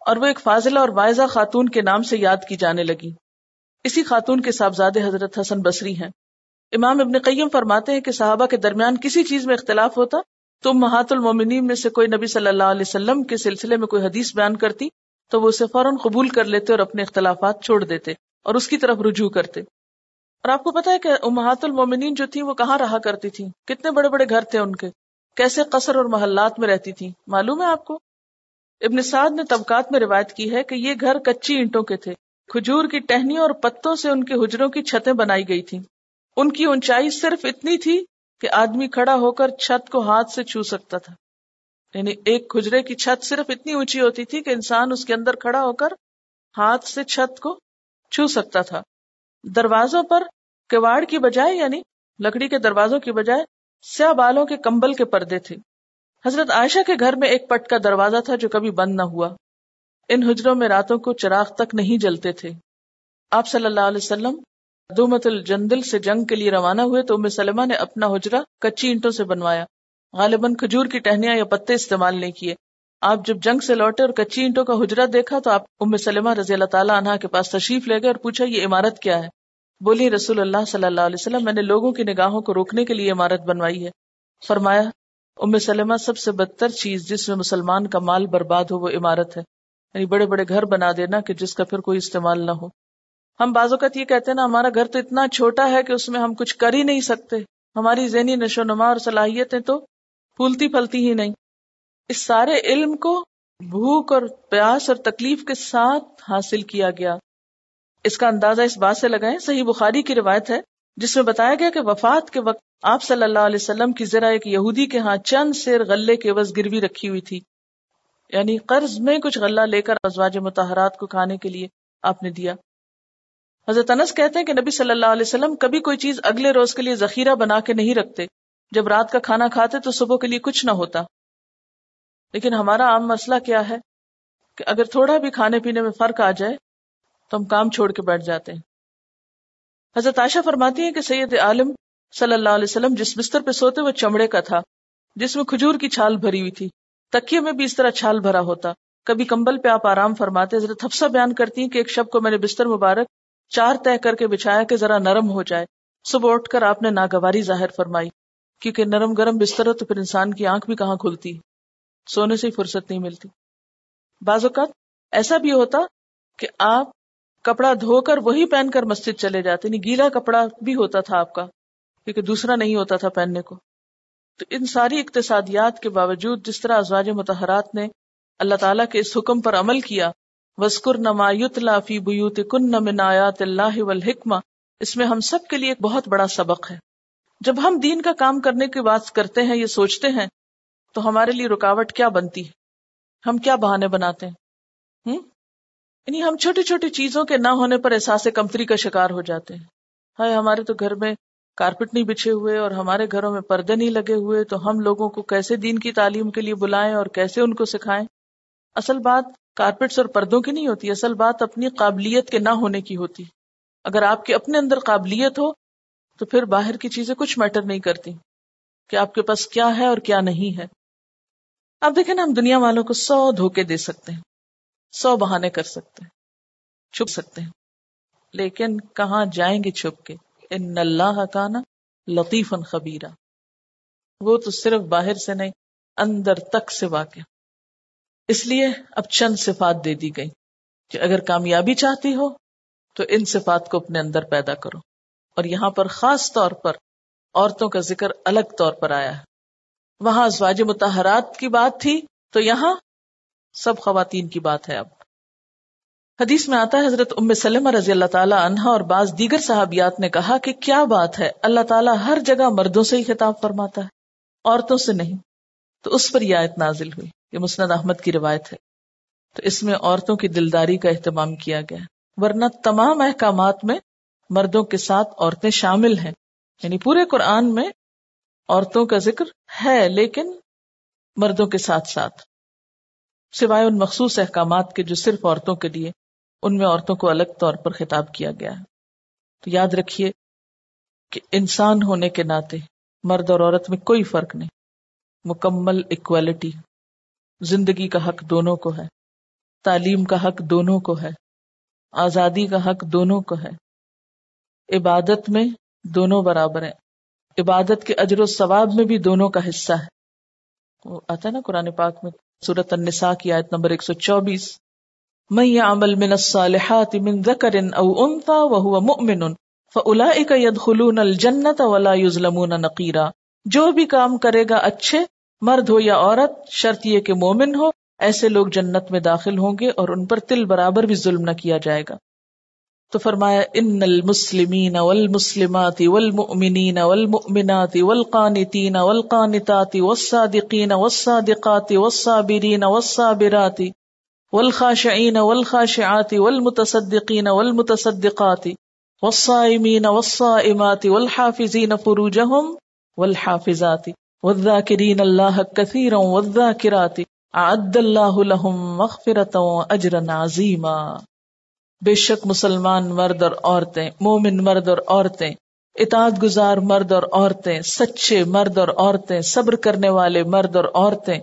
اور وہ ایک فاضلہ اور واضح خاتون کے نام سے یاد کی جانے لگی۔ اسی خاتون کے صاحبزادے حضرت حسن بصری ہیں۔ امام ابن قیم فرماتے ہیں کہ صحابہ کے درمیان کسی چیز میں اختلاف ہوتا تو محات المومنین میں سے کوئی نبی صلی اللہ علیہ وسلم کے سلسلے میں کوئی حدیث بیان کرتی تو وہ اسے فوراً قبول کر لیتے اور اپنے اختلافات چھوڑ دیتے اور اس کی طرف رجوع کرتے۔ اور آپ کو پتا ہے کہ امہات المومنین جو تھی وہ کہاں رہا کرتی تھی کتنے بڑے بڑے گھر تھے ان کے؟ کیسے قصر اور محلات میں رہتی تھی معلوم ہے آپ کو؟ ابن سعد نے طبقات میں روایت کی ہے کہ یہ گھر کچی اینٹوں کے تھے۔ کھجور کی ٹہنیوں اور پتوں سے ان کے حجروں کی چھتیں بنائی گئی تھی ان کی اونچائی صرف اتنی تھی کہ آدمی کھڑا ہو کر چھت کو ہاتھ سے چھو سکتا تھا۔ یعنی ایک کھجرے کی چھت صرف اتنی اونچی ہوتی تھی کہ انسان اس کے اندر کھڑا ہو کر ہاتھ سے چھت کو چھو سکتا تھا۔ دروازوں پر کواڑ کی بجائے یعنی لکڑی کے دروازوں کی بجائے، سیاہ بالوں کے کمبل کے پردے تھے۔ حضرت عائشہ کے گھر میں ایک پٹ کا دروازہ تھا جو کبھی بند نہ ہوا۔ ان حجروں میں راتوں کو چراغ تک نہیں جلتے تھے۔ آپ صلی اللہ علیہ وسلم دومت الجندل سے جنگ کے لیے روانہ ہوئے تو ام سلمہ نے اپنا حجرا کچی اینٹوں سے بنوایا۔ غالباً کھجور کی ٹہنیاں یا پتے استعمال نہیں کیے۔ آپ جب جنگ سے لوٹے اور کچی اینٹوں کا حجرا دیکھا تو آپ ام سلمہ رضی اللہ تعالیٰ عنہ کے پاس تشریف لے گئے اور پوچھا، یہ عمارت کیا ہے؟ بولی، رسول اللہ صلی اللہ علیہ وسلم، میں نے لوگوں کی نگاہوں کو روکنے کے لیے عمارت بنوائی ہے۔ فرمایا ام سلمہ سب سے بدتر چیز جس میں مسلمان کا مال برباد ہو وہ عمارت ہے۔ یعنی بڑے بڑے گھر بنا دینا کہ جس کا پھر کوئی استعمال نہ ہو۔ ہم بعض اوقات یہ کہتے ہیں نا، ہمارا گھر تو اتنا چھوٹا ہے کہ اس میں ہم کچھ کر ہی نہیں سکتے۔ ہماری ذہنی نشو نما اور صلاحیتیں تو پھولتی پھلتی ہی نہیں۔ اس سارے علم کو بھوک اور پیاس اور تکلیف کے ساتھ حاصل کیا گیا۔ اس کا اندازہ اس بات سے لگائیں، صحیح بخاری کی روایت ہے جس میں بتایا گیا کہ وفات کے وقت آپ صلی اللہ علیہ وسلم کی ذرا ایک یہودی کے ہاں چند سیر غلے کے وز گروی رکھی ہوئی تھی۔ یعنی قرض میں کچھ غلہ لے کر ازواج متحرات کو کھانے کے لیے آپ نے دیا۔ حضرت انس کہتے ہیں کہ نبی صلی اللہ علیہ وسلم کبھی کوئی چیز اگلے روز کے لیے ذخیرہ بنا کے نہیں رکھتے۔ جب رات کا کھانا کھاتے تو صبح کے لیے کچھ نہ ہوتا۔ لیکن ہمارا عام مسئلہ کیا ہے کہ اگر تھوڑا بھی کھانے پینے میں فرق آ جائے تو ہم کام چھوڑ کے بیٹھ جاتے ہیں۔ حضرت عائشہ فرماتی ہیں کہ سید عالم صلی اللہ علیہ وسلم جس بستر پہ سوتے وہ چمڑے کا تھا، جس میں کھجور کی چھال بھری ہوئی تھی۔ تکیے میں بھی اس طرح چھال بھرا ہوتا۔ کبھی کمبل پہ آپ آرام فرماتے۔ حضرت حفصہ بیان کرتی ہیں کہ ایک شب کو میں نے بستر مبارک چار طے کر کے بچھایا کہ ذرا نرم ہو جائے۔ صبح اٹھ کر آپ نے ناگواری ظاہر فرمائی۔ کیونکہ نرم گرم بستر ہو تو پھر انسان کی آنکھ بھی کہاں کھلتی۔ سونے سے ہی فرصت نہیں ملتی۔ بعض اوقات ایسا بھی ہوتا کہ آپ کپڑا دھو کر وہی پہن کر مسجد چلے جاتے نہیں یعنی گیلا کپڑا بھی ہوتا تھا آپ کا، کیونکہ دوسرا نہیں ہوتا تھا پہننے کو۔ تو ان ساری اقتصادیات کے باوجود جس طرح ازواج متحرات نے اللہ تعالیٰ کے اس حکم پر عمل کیا وسکر نمایت لافی بیوت کن من آیات اللہ والحکمہ اس میں ہم سب کے لیے ایک بہت بڑا سبق ہے۔ جب ہم دین کا کام کرنے کی بات کرتے ہیں، یہ سوچتے ہیں، تو ہمارے لیے رکاوٹ کیا بنتی ہے؟ ہم کیا بہانے بناتے ہیں؟ یعنی ہم چھوٹی چھوٹی چیزوں کے نہ ہونے پر احساس کمتری کا شکار ہو جاتے ہیں۔ ہائے، ہمارے تو گھر میں کارپٹ نہیں بچھے ہوئے اور ہمارے گھروں میں پردے نہیں لگے ہوئے، تو ہم لوگوں کو کیسے دین کی تعلیم کے لیے بلائیں اور کیسے ان کو سکھائیں؟ اصل بات کارپٹس اور پردوں کی نہیں ہوتی، اصل بات اپنی قابلیت کے نہ ہونے کی ہوتی۔ اگر آپ کے اپنے اندر قابلیت ہو، تو پھر باہر کی چیزیں کچھ میٹر نہیں کرتی کہ آپ کے پاس کیا ہے اور کیا نہیں ہے۔ آپ دیکھیں نا، ہم دنیا والوں کو سو دھوکے دے سکتے ہیں۔ سو بہانے کر سکتے ہیں، چھپ سکتے ہیں۔ لیکن کہاں جائیں گے چھپ کے؟ ان اللہ کا نا لطیف خبیرہ وہ تو صرف باہر سے نہیں، اندر تک سے واقع۔ اس لیے اب چند صفات دے دی گئی کہ اگر کامیابی چاہتی ہو تو ان صفات کو اپنے اندر پیدا کرو۔ اور یہاں پر خاص طور پر عورتوں کا ذکر الگ طور پر آیا ہے۔ وہاں ازواج متحرات کی بات تھی تو یہاں سب خواتین کی بات ہے اب۔ حدیث میں آتا ہے، حضرت ام سلم رضی اللہ تعالیٰ عنہ اور بعض دیگر صحابیات نے کہا کہ کیا بات ہے، اللہ تعالیٰ ہر جگہ مردوں سے ہی خطاب فرماتا ہے، عورتوں سے نہیں۔ تو اس پر یہ آیت نازل ہوئی یہ مسند احمد کی روایت ہے۔ تو اس میں عورتوں کی دلداری کا اہتمام کیا گیا ورنہ تمام احکامات میں مردوں کے ساتھ عورتیں شامل ہیں۔ یعنی پورے قرآن میں عورتوں کا ذکر ہے، لیکن مردوں کے ساتھ ساتھ۔ سوائے ان مخصوص احکامات کے جو صرف عورتوں کے لیے، ان میں عورتوں کو الگ طور پر خطاب کیا گیا ہے۔ تو یاد رکھیے کہ انسان ہونے کے ناطے مرد اور عورت میں کوئی فرق نہیں۔ مکمل اکوالٹی زندگی کا حق دونوں کو ہے، تعلیم کا حق دونوں کو ہے، آزادی کا حق دونوں کو ہے۔ عبادت میں دونوں برابر ہیں۔ عبادت کے اجر و ثواب میں بھی دونوں کا حصہ ہے۔ وہ آتا ہے نا قرآن پاک میں صورت النساء کی آیت نمبر 124 من يعمل من الصالحات من ذكر او انثى وهو مؤمن فاولئك يدخلون الجنه ولا يظلمون نقيرا جو بھی کام کرے گا اچھے، مرد ہو یا عورت، شرط یہ کہ مومن ہو، ایسے لوگ جنت میں داخل ہوں گے اور ان پر تل برابر بھی ظلم نہ کیا جائے گا۔ تو فرمایا ان المسلمین والمسلمات والمؤمنین والمؤمنات والقانتین والقانتات والصادقین والصادقات والصابرین والصابرات والخاشعین والخاشعات والمتصدقین والمتصدقات والصائمین والصائمات والحافظین فروجهم والحافظات والذاکرین اللہ کثیرا والذاکرات اعد اللہ لهم مغفرتا اجرا عظیما بے شک مسلمان مرد اور عورتیں مومن مرد اور عورتیں اطاعت گزار مرد اور عورتیں سچے مرد اور عورتیں صبر کرنے والے مرد اور عورتیں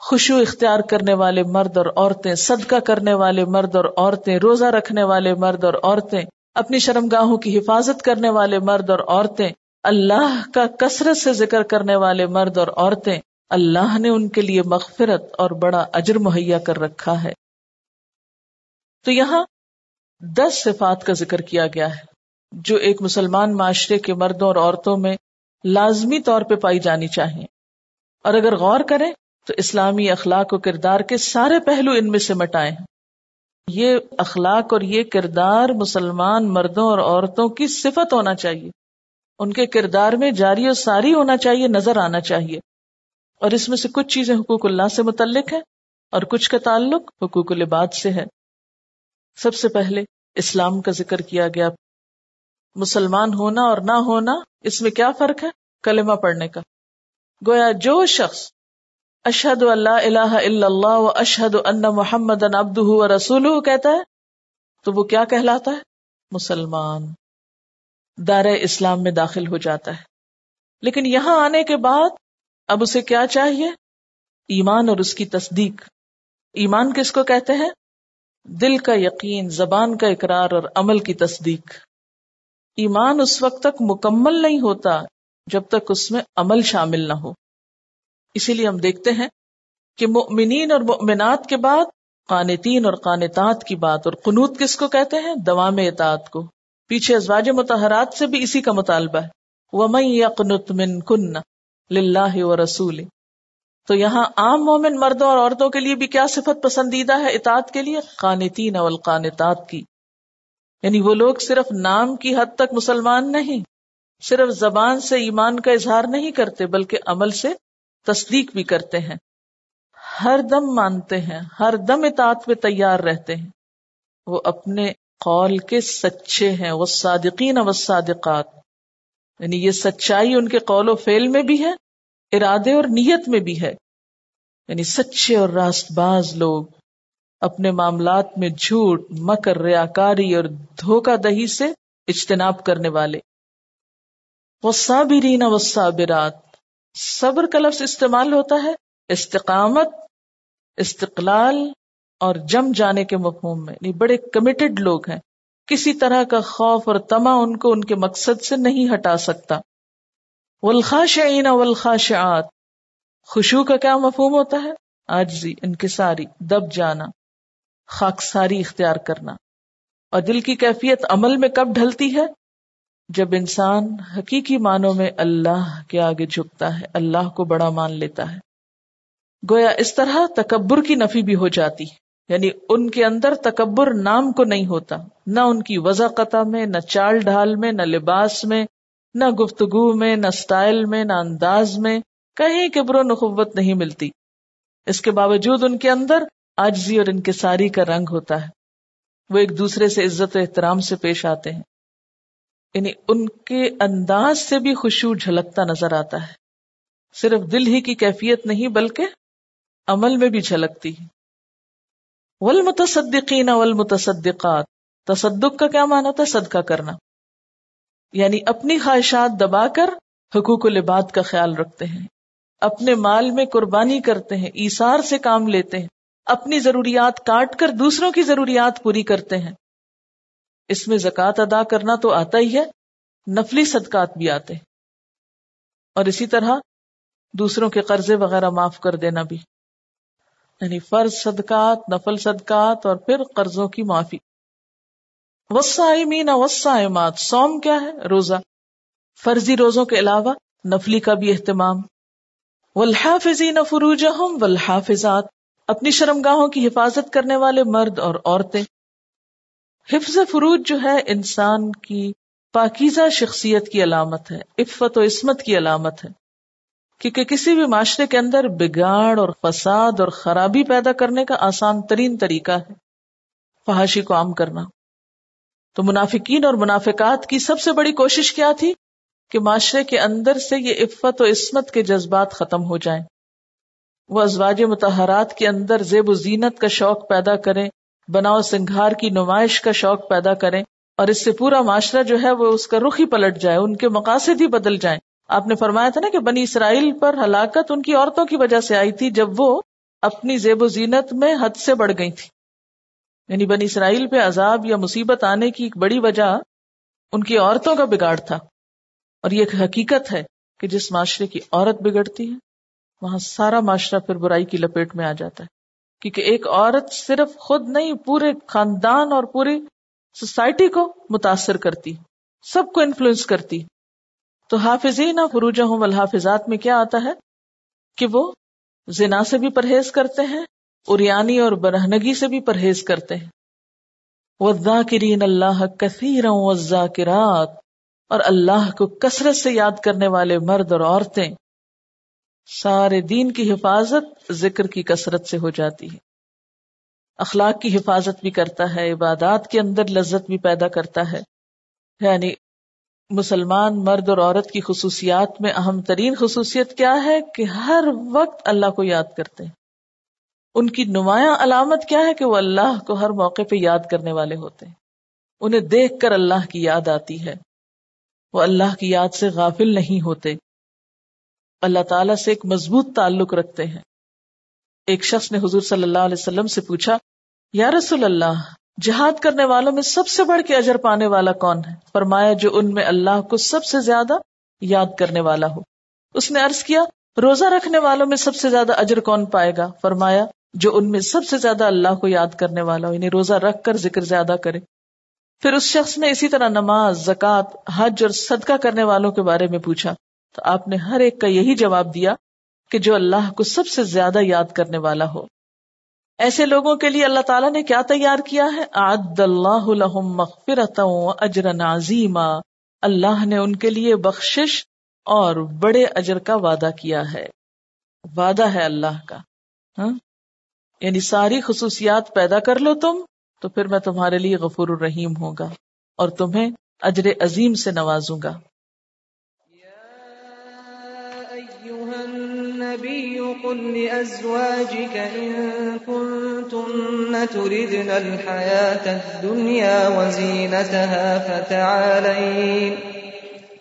خوشو اختیار کرنے والے مرد اور عورتیں صدقہ کرنے والے مرد اور عورتیں روزہ رکھنے والے مرد اور عورتیں اپنی شرم گاہوں کی حفاظت کرنے والے مرد اور عورتیں اللہ کا کثرت سے ذکر کرنے والے مرد اور عورتیں اللہ نے ان کے لیے مغفرت اور بڑا اجر مہیا کر رکھا ہے تو یہاں دس صفات کا ذکر کیا گیا ہے، جو ایک مسلمان معاشرے کے مردوں اور عورتوں میں لازمی طور پہ پائی جانی چاہیے۔ اور اگر غور کریں تو اسلامی اخلاق و کردار کے سارے پہلو ان میں سے مٹائے ہیں۔ یہ اخلاق اور یہ کردار مسلمان مردوں اور عورتوں کی صفت ہونا چاہیے۔ ان کے کردار میں جاری اور ساری ہونا چاہیے، نظر آنا چاہیے۔ اور اس میں سے کچھ چیزیں حقوق اللہ سے متعلق ہیں اور کچھ کا تعلق حقوق العباد سے ہے۔ سب سے پہلے اسلام کا ذکر کیا گیا۔ مسلمان ہونا اور نہ ہونا، اس میں کیا فرق ہے؟ کلمہ پڑھنے کا۔ گویا جو شخص اشحد اللہ الہ الا اللہ و اشحد ان محمد ابد و رسول کہتا ہے، تو وہ کیا کہلاتا ہے؟ مسلمان۔ دار اسلام میں داخل ہو جاتا ہے۔ لیکن یہاں آنے کے بعد اب اسے کیا چاہیے؟ ایمان اور اس کی تصدیق۔ ایمان کس کو کہتے ہیں؟ دل کا یقین، زبان کا اقرار اور عمل کی تصدیق۔ ایمان اس وقت تک مکمل نہیں ہوتا جب تک اس میں عمل شامل نہ ہو۔ اسی لیے ہم دیکھتے ہیں کہ مؤمنین اور مؤمنات کے بعد قانتین اور قانتات کی بات اور قنوت کس کو کہتے ہیں؟ دوام اطاعت کو۔ پیچھے ازواج متحرات سے بھی اسی کا مطالبہ ہے۔ وَمَن يَقْنُتْ مِن كُنَّ لِلَّهِ وَرَسُولِ تو یہاں عام مومن مردوں اور عورتوں کے لیے بھی کیا صفت پسندیدہ ہے اطاعت کے لیے؟ قانتین والقانتات کی۔ یعنی وہ لوگ صرف نام کی حد تک مسلمان نہیں، صرف زبان سے ایمان کا اظہار نہیں کرتے، بلکہ عمل سے تصدیق بھی کرتے ہیں۔ ہر دم مانتے ہیں، ہر دم اطاعت پہ تیار رہتے ہیں۔ وہ اپنے قول کے سچے ہیں وہ صادقین و صادقات یعنی یہ سچائی ان کے قول و فیل میں بھی ہے ارادے اور نیت میں بھی ہے۔ یعنی سچے اور راست باز لوگ اپنے معاملات میں جھوٹ، مکر، ریاکاری اور دھوکہ دہی سے اجتناب کرنے والے۔ وہ صابرین و صابرات صبر کا لفظ استعمال ہوتا ہے استقامت، استقلال اور جم جانے کے مفہوم میں۔ نہیں بڑے کمیٹڈ لوگ ہیں۔ کسی طرح کا خوف اور تما ان کو ان کے مقصد سے نہیں ہٹا سکتا۔ ولخاشعین والخاشعات۔ خوشو کا کیا مفہوم ہوتا ہے؟ آجزی انکساری، دب جانا، خاکساری اختیار کرنا۔ اور دل کی کیفیت عمل میں کب ڈھلتی ہے؟ جب انسان حقیقی معنوں میں اللہ کے آگے جھکتا ہے، اللہ کو بڑا مان لیتا ہے۔ گویا اس طرح تکبر کی نفی بھی ہو جاتی یعنی ان کے اندر تکبر نام کو نہیں ہوتا، نہ ان کی قطع میں، نہ چال ڈھال میں، نہ لباس میں نہ گفتگو میں، نہ سٹائل میں، نہ انداز میں کہیں کبر و نخوت نہیں ملتی۔ اس کے باوجود ان کے اندر آجزی اور انکساری کا رنگ ہوتا ہے۔ وہ ایک دوسرے سے عزت و احترام سے پیش آتے ہیں۔ یعنی ان کے انداز سے بھی خوشبو جھلکتا نظر آتا ہے۔ صرف دل ہی کی کیفیت نہیں، بلکہ عمل میں بھی جھلکتی ہے۔ والمتصدقین والمتصدقات۔ تصدق کا کیا مانا تھا صدقہ کرنا۔ یعنی اپنی خواہشات دبا کر حقوق العباد کا خیال رکھتے ہیں۔ اپنے مال میں قربانی کرتے ہیں ایسار سے کام لیتے ہیں۔ اپنی ضروریات کاٹ کر دوسروں کی ضروریات پوری کرتے ہیں۔ اس میں زکوٰۃ ادا کرنا تو آتا ہی ہے، نفلی صدقات بھی آتے ہیں۔ اور اسی طرح دوسروں کے قرضے وغیرہ معاف کر دینا بھی۔ یعنی فرض صدقات، نفل صدقات اور پھر قرضوں کی معافی۔ وسائمین وسائمات سوم کیا ہے؟ روزہ۔ فرضی روزوں کے علاوہ نفلی کا بھی اہتمام۔ والحافظین فروجہم، والحافظات، اپنی شرمگاہوں کی حفاظت کرنے والے مرد اور عورتیں۔ حفظ فروج جو ہے، انسان کی پاکیزہ شخصیت کی علامت ہے، عفت و عصمت کی علامت ہے۔ کیونکہ کسی بھی معاشرے کے اندر بگاڑ اور فساد اور خرابی پیدا کرنے کا آسان ترین طریقہ ہے۔ فحاشی کو عام کرنا۔ تو منافقین اور منافقات کی سب سے بڑی کوشش کیا تھی کہ معاشرے کے اندر سے یہ عفت و عصمت کے جذبات ختم ہو جائیں۔ وہ ازواج متحرات کے اندر زیب و زینت کا شوق پیدا کریں بناؤ سنگھار کی نمائش کا شوق پیدا کریں اور اس سے پورا معاشرہ جو ہے وہ اس کا رخ ہی پلٹ جائے، ان کے مقاصد ہی بدل جائیں۔ آپ نے فرمایا تھا نا کہ بنی اسرائیل پر ہلاکت ان کی عورتوں کی وجہ سے آئی تھی جب وہ اپنی زیب و زینت میں حد سے بڑھ گئی تھی یعنی بنی اسرائیل پہ عذاب یا مصیبت آنے کی ایک بڑی وجہ ان کی عورتوں کا بگاڑ تھا۔ اور یہ ایک حقیقت ہے کہ جس معاشرے کی عورت بگڑتی ہے، وہاں سارا معاشرہ پھر برائی کی لپیٹ میں آ جاتا ہے۔ کیونکہ ایک عورت صرف خود نہیں، پورے خاندان اور پوری سوسائٹی کو متاثر کرتی، سب کو انفلوئنس کرتی۔ تو حافظین فروجہ ہوں الحافظات میں کیا آتا ہے؟ کہ وہ زنا سے بھی پرہیز کرتے ہیں اریانی اور برہنگی سے بھی پرہیز کرتے ہیں۔ والذاکرین اللہ کثیرا والذاکرات اور اللہ کو کثرت سے یاد کرنے والے مرد اور عورتیں۔ سارے دین کی حفاظت ذکر کی کثرت سے ہو جاتی ہے۔ اخلاق کی حفاظت بھی کرتا ہے، عبادات کے اندر لذت بھی پیدا کرتا ہے۔ یعنی مسلمان مرد اور عورت کی خصوصیات میں اہم ترین خصوصیت کیا ہے کہ ہر وقت اللہ کو یاد کرتے ہیں۔ ان کی نمایاں علامت کیا ہے کہ وہ اللہ کو ہر موقع پہ یاد کرنے والے ہوتے ہیں۔ انہیں دیکھ کر اللہ کی یاد آتی ہے۔ وہ اللہ کی یاد سے غافل نہیں ہوتے۔ اللہ تعالیٰ سے ایک مضبوط تعلق رکھتے ہیں۔ ایک شخص نے حضور صلی اللہ علیہ وسلم سے پوچھا، یا رسول اللہ، جہاد کرنے والوں میں سب سے بڑھ کے اجر پانے والا کون ہے؟ فرمایا، جو ان میں اللہ کو سب سے زیادہ یاد کرنے والا ہو۔ اس نے عرض کیا، روزہ رکھنے والوں میں سب سے زیادہ اجر کون پائے گا؟ فرمایا جو ان میں سب سے زیادہ اللہ کو یاد کرنے والا ہو یعنی روزہ رکھ کر ذکر زیادہ کرے۔ پھر اس شخص نے اسی طرح نماز، زکوٰۃ، حج اور صدقہ کرنے والوں کے بارے میں پوچھا۔ تو آپ نے ہر ایک کا یہی جواب دیا کہ جو اللہ کو سب سے زیادہ یاد کرنے والا ہو۔ ایسے لوگوں کے لیے اللہ تعالیٰ نے کیا تیار کیا ہے؟ عد اللہ مغفرتا اجر عظیما۔ اللہ نے ان کے لیے بخشش اور بڑے اجر کا وعدہ کیا ہے۔ وعدہ ہے اللہ کا۔ ہاں؟ یعنی ساری خصوصیات پیدا کر لو تم، تو پھر میں تمہارے لیے غفور الرحیم ہوگا اور تمہیں اجر عظیم سے نوازوں گا۔ النبي قل لأزواجك إن كنتن تردن الحياة الدنيا وزينتها فتعالين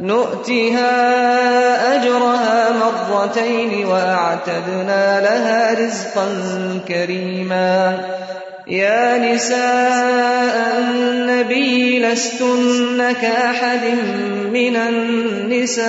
نؤتها أجرها مرتين وأعتدنا لها رزقا كريما. يا نساء النبي لستن كأحد من النساء.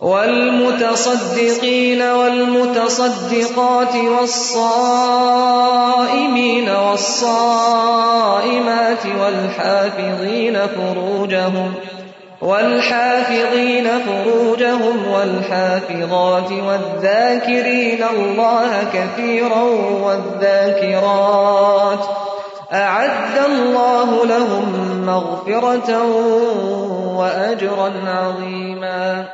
والمتصدقين والمتصدقات والصائمين والصائمات والحافظين فروجهم والحافظين فروجهم والحافظات والذاكرين الله كثيرا والذاكرات أعد الله لهم مغفرة وأجرا عظيما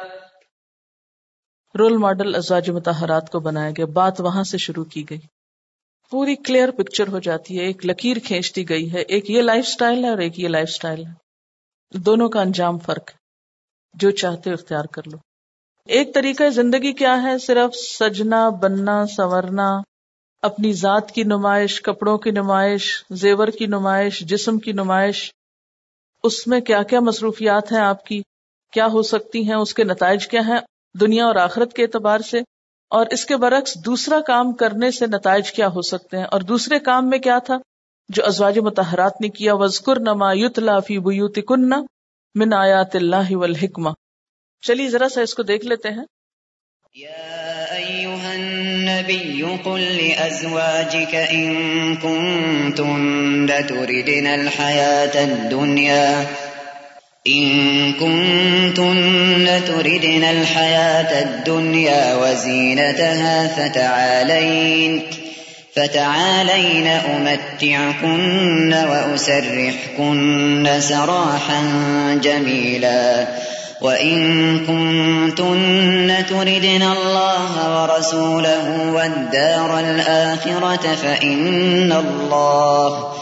رول ماڈل ازواج متحرات کو بنایا گیا۔ بات وہاں سے شروع کی گئی۔ پوری کلیئر پکچر ہو جاتی ہے، ایک لکیر کھینچتی گئی ہے، ایک یہ لائف سٹائل ہے اور ایک یہ لائف سٹائل ہے۔ دونوں کا انجام فرق ہے۔ جو چاہتے اختیار کر لو۔ ایک طریقہ زندگی کیا ہے؟ صرف سجنا، بننا سورنا اپنی ذات کی نمائش، کپڑوں کی نمائش، زیور کی نمائش، جسم کی نمائش۔ اس میں کیا کیا مصروفیات ہیں آپ کی؟ کیا ہو سکتی ہیں؟ اس کے نتائج کیا ہیں؟ دنیا اور آخرت کے اعتبار سے، اور اس کے برعکس دوسرا کام کرنے سے نتائج کیا ہو سکتے ہیں؟ اور دوسرے کام میں کیا تھا؟ جو ازواج متحرات نے کیا وزقر نما یتلا فی بیوت کن من آیات اللہ والحکمہ چلیے، ذرا سا اس کو دیکھ لیتے ہیں۔ يا أيها النبي قل لأزواجك إن كنتن تردن الحياة الدنيا إن كنتن تردن الحياة الدنيا وزينتها فتعالين فتعالين أمتعكن وأسرحكن سراحا جميلا وَإِن كُنتُنَّ تُرِدْنَ اللَّهَ وَرَسُولَهُ وَالدَّارَ الْآخِرَةَ فَإِنَّ اللَّهَ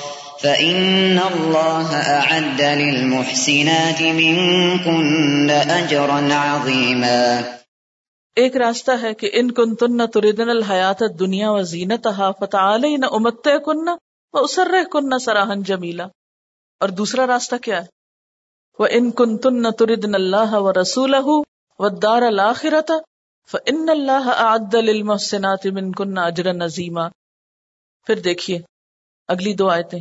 فَإِنَّ اللَّهَ أَعَدَّ لِلْمُحْسِنَاتِ مِنكُنَّ أَجْرًا عَظِيمًا۔ ایک راستہ ہے کہ ان کنتن تردن الحیات الدنیا و زینتها فتعالین امتعکن و اسرحکن سراحا جمیلا۔ اور دوسرا راستہ کیا ہے؟ وہ ان کن تن تردن اللہ و رسول و دار الآخرت فن اللہ عد للمحسنات من کن اجر نظیما پھر دیکھیے، اگلی دو آیتیں۔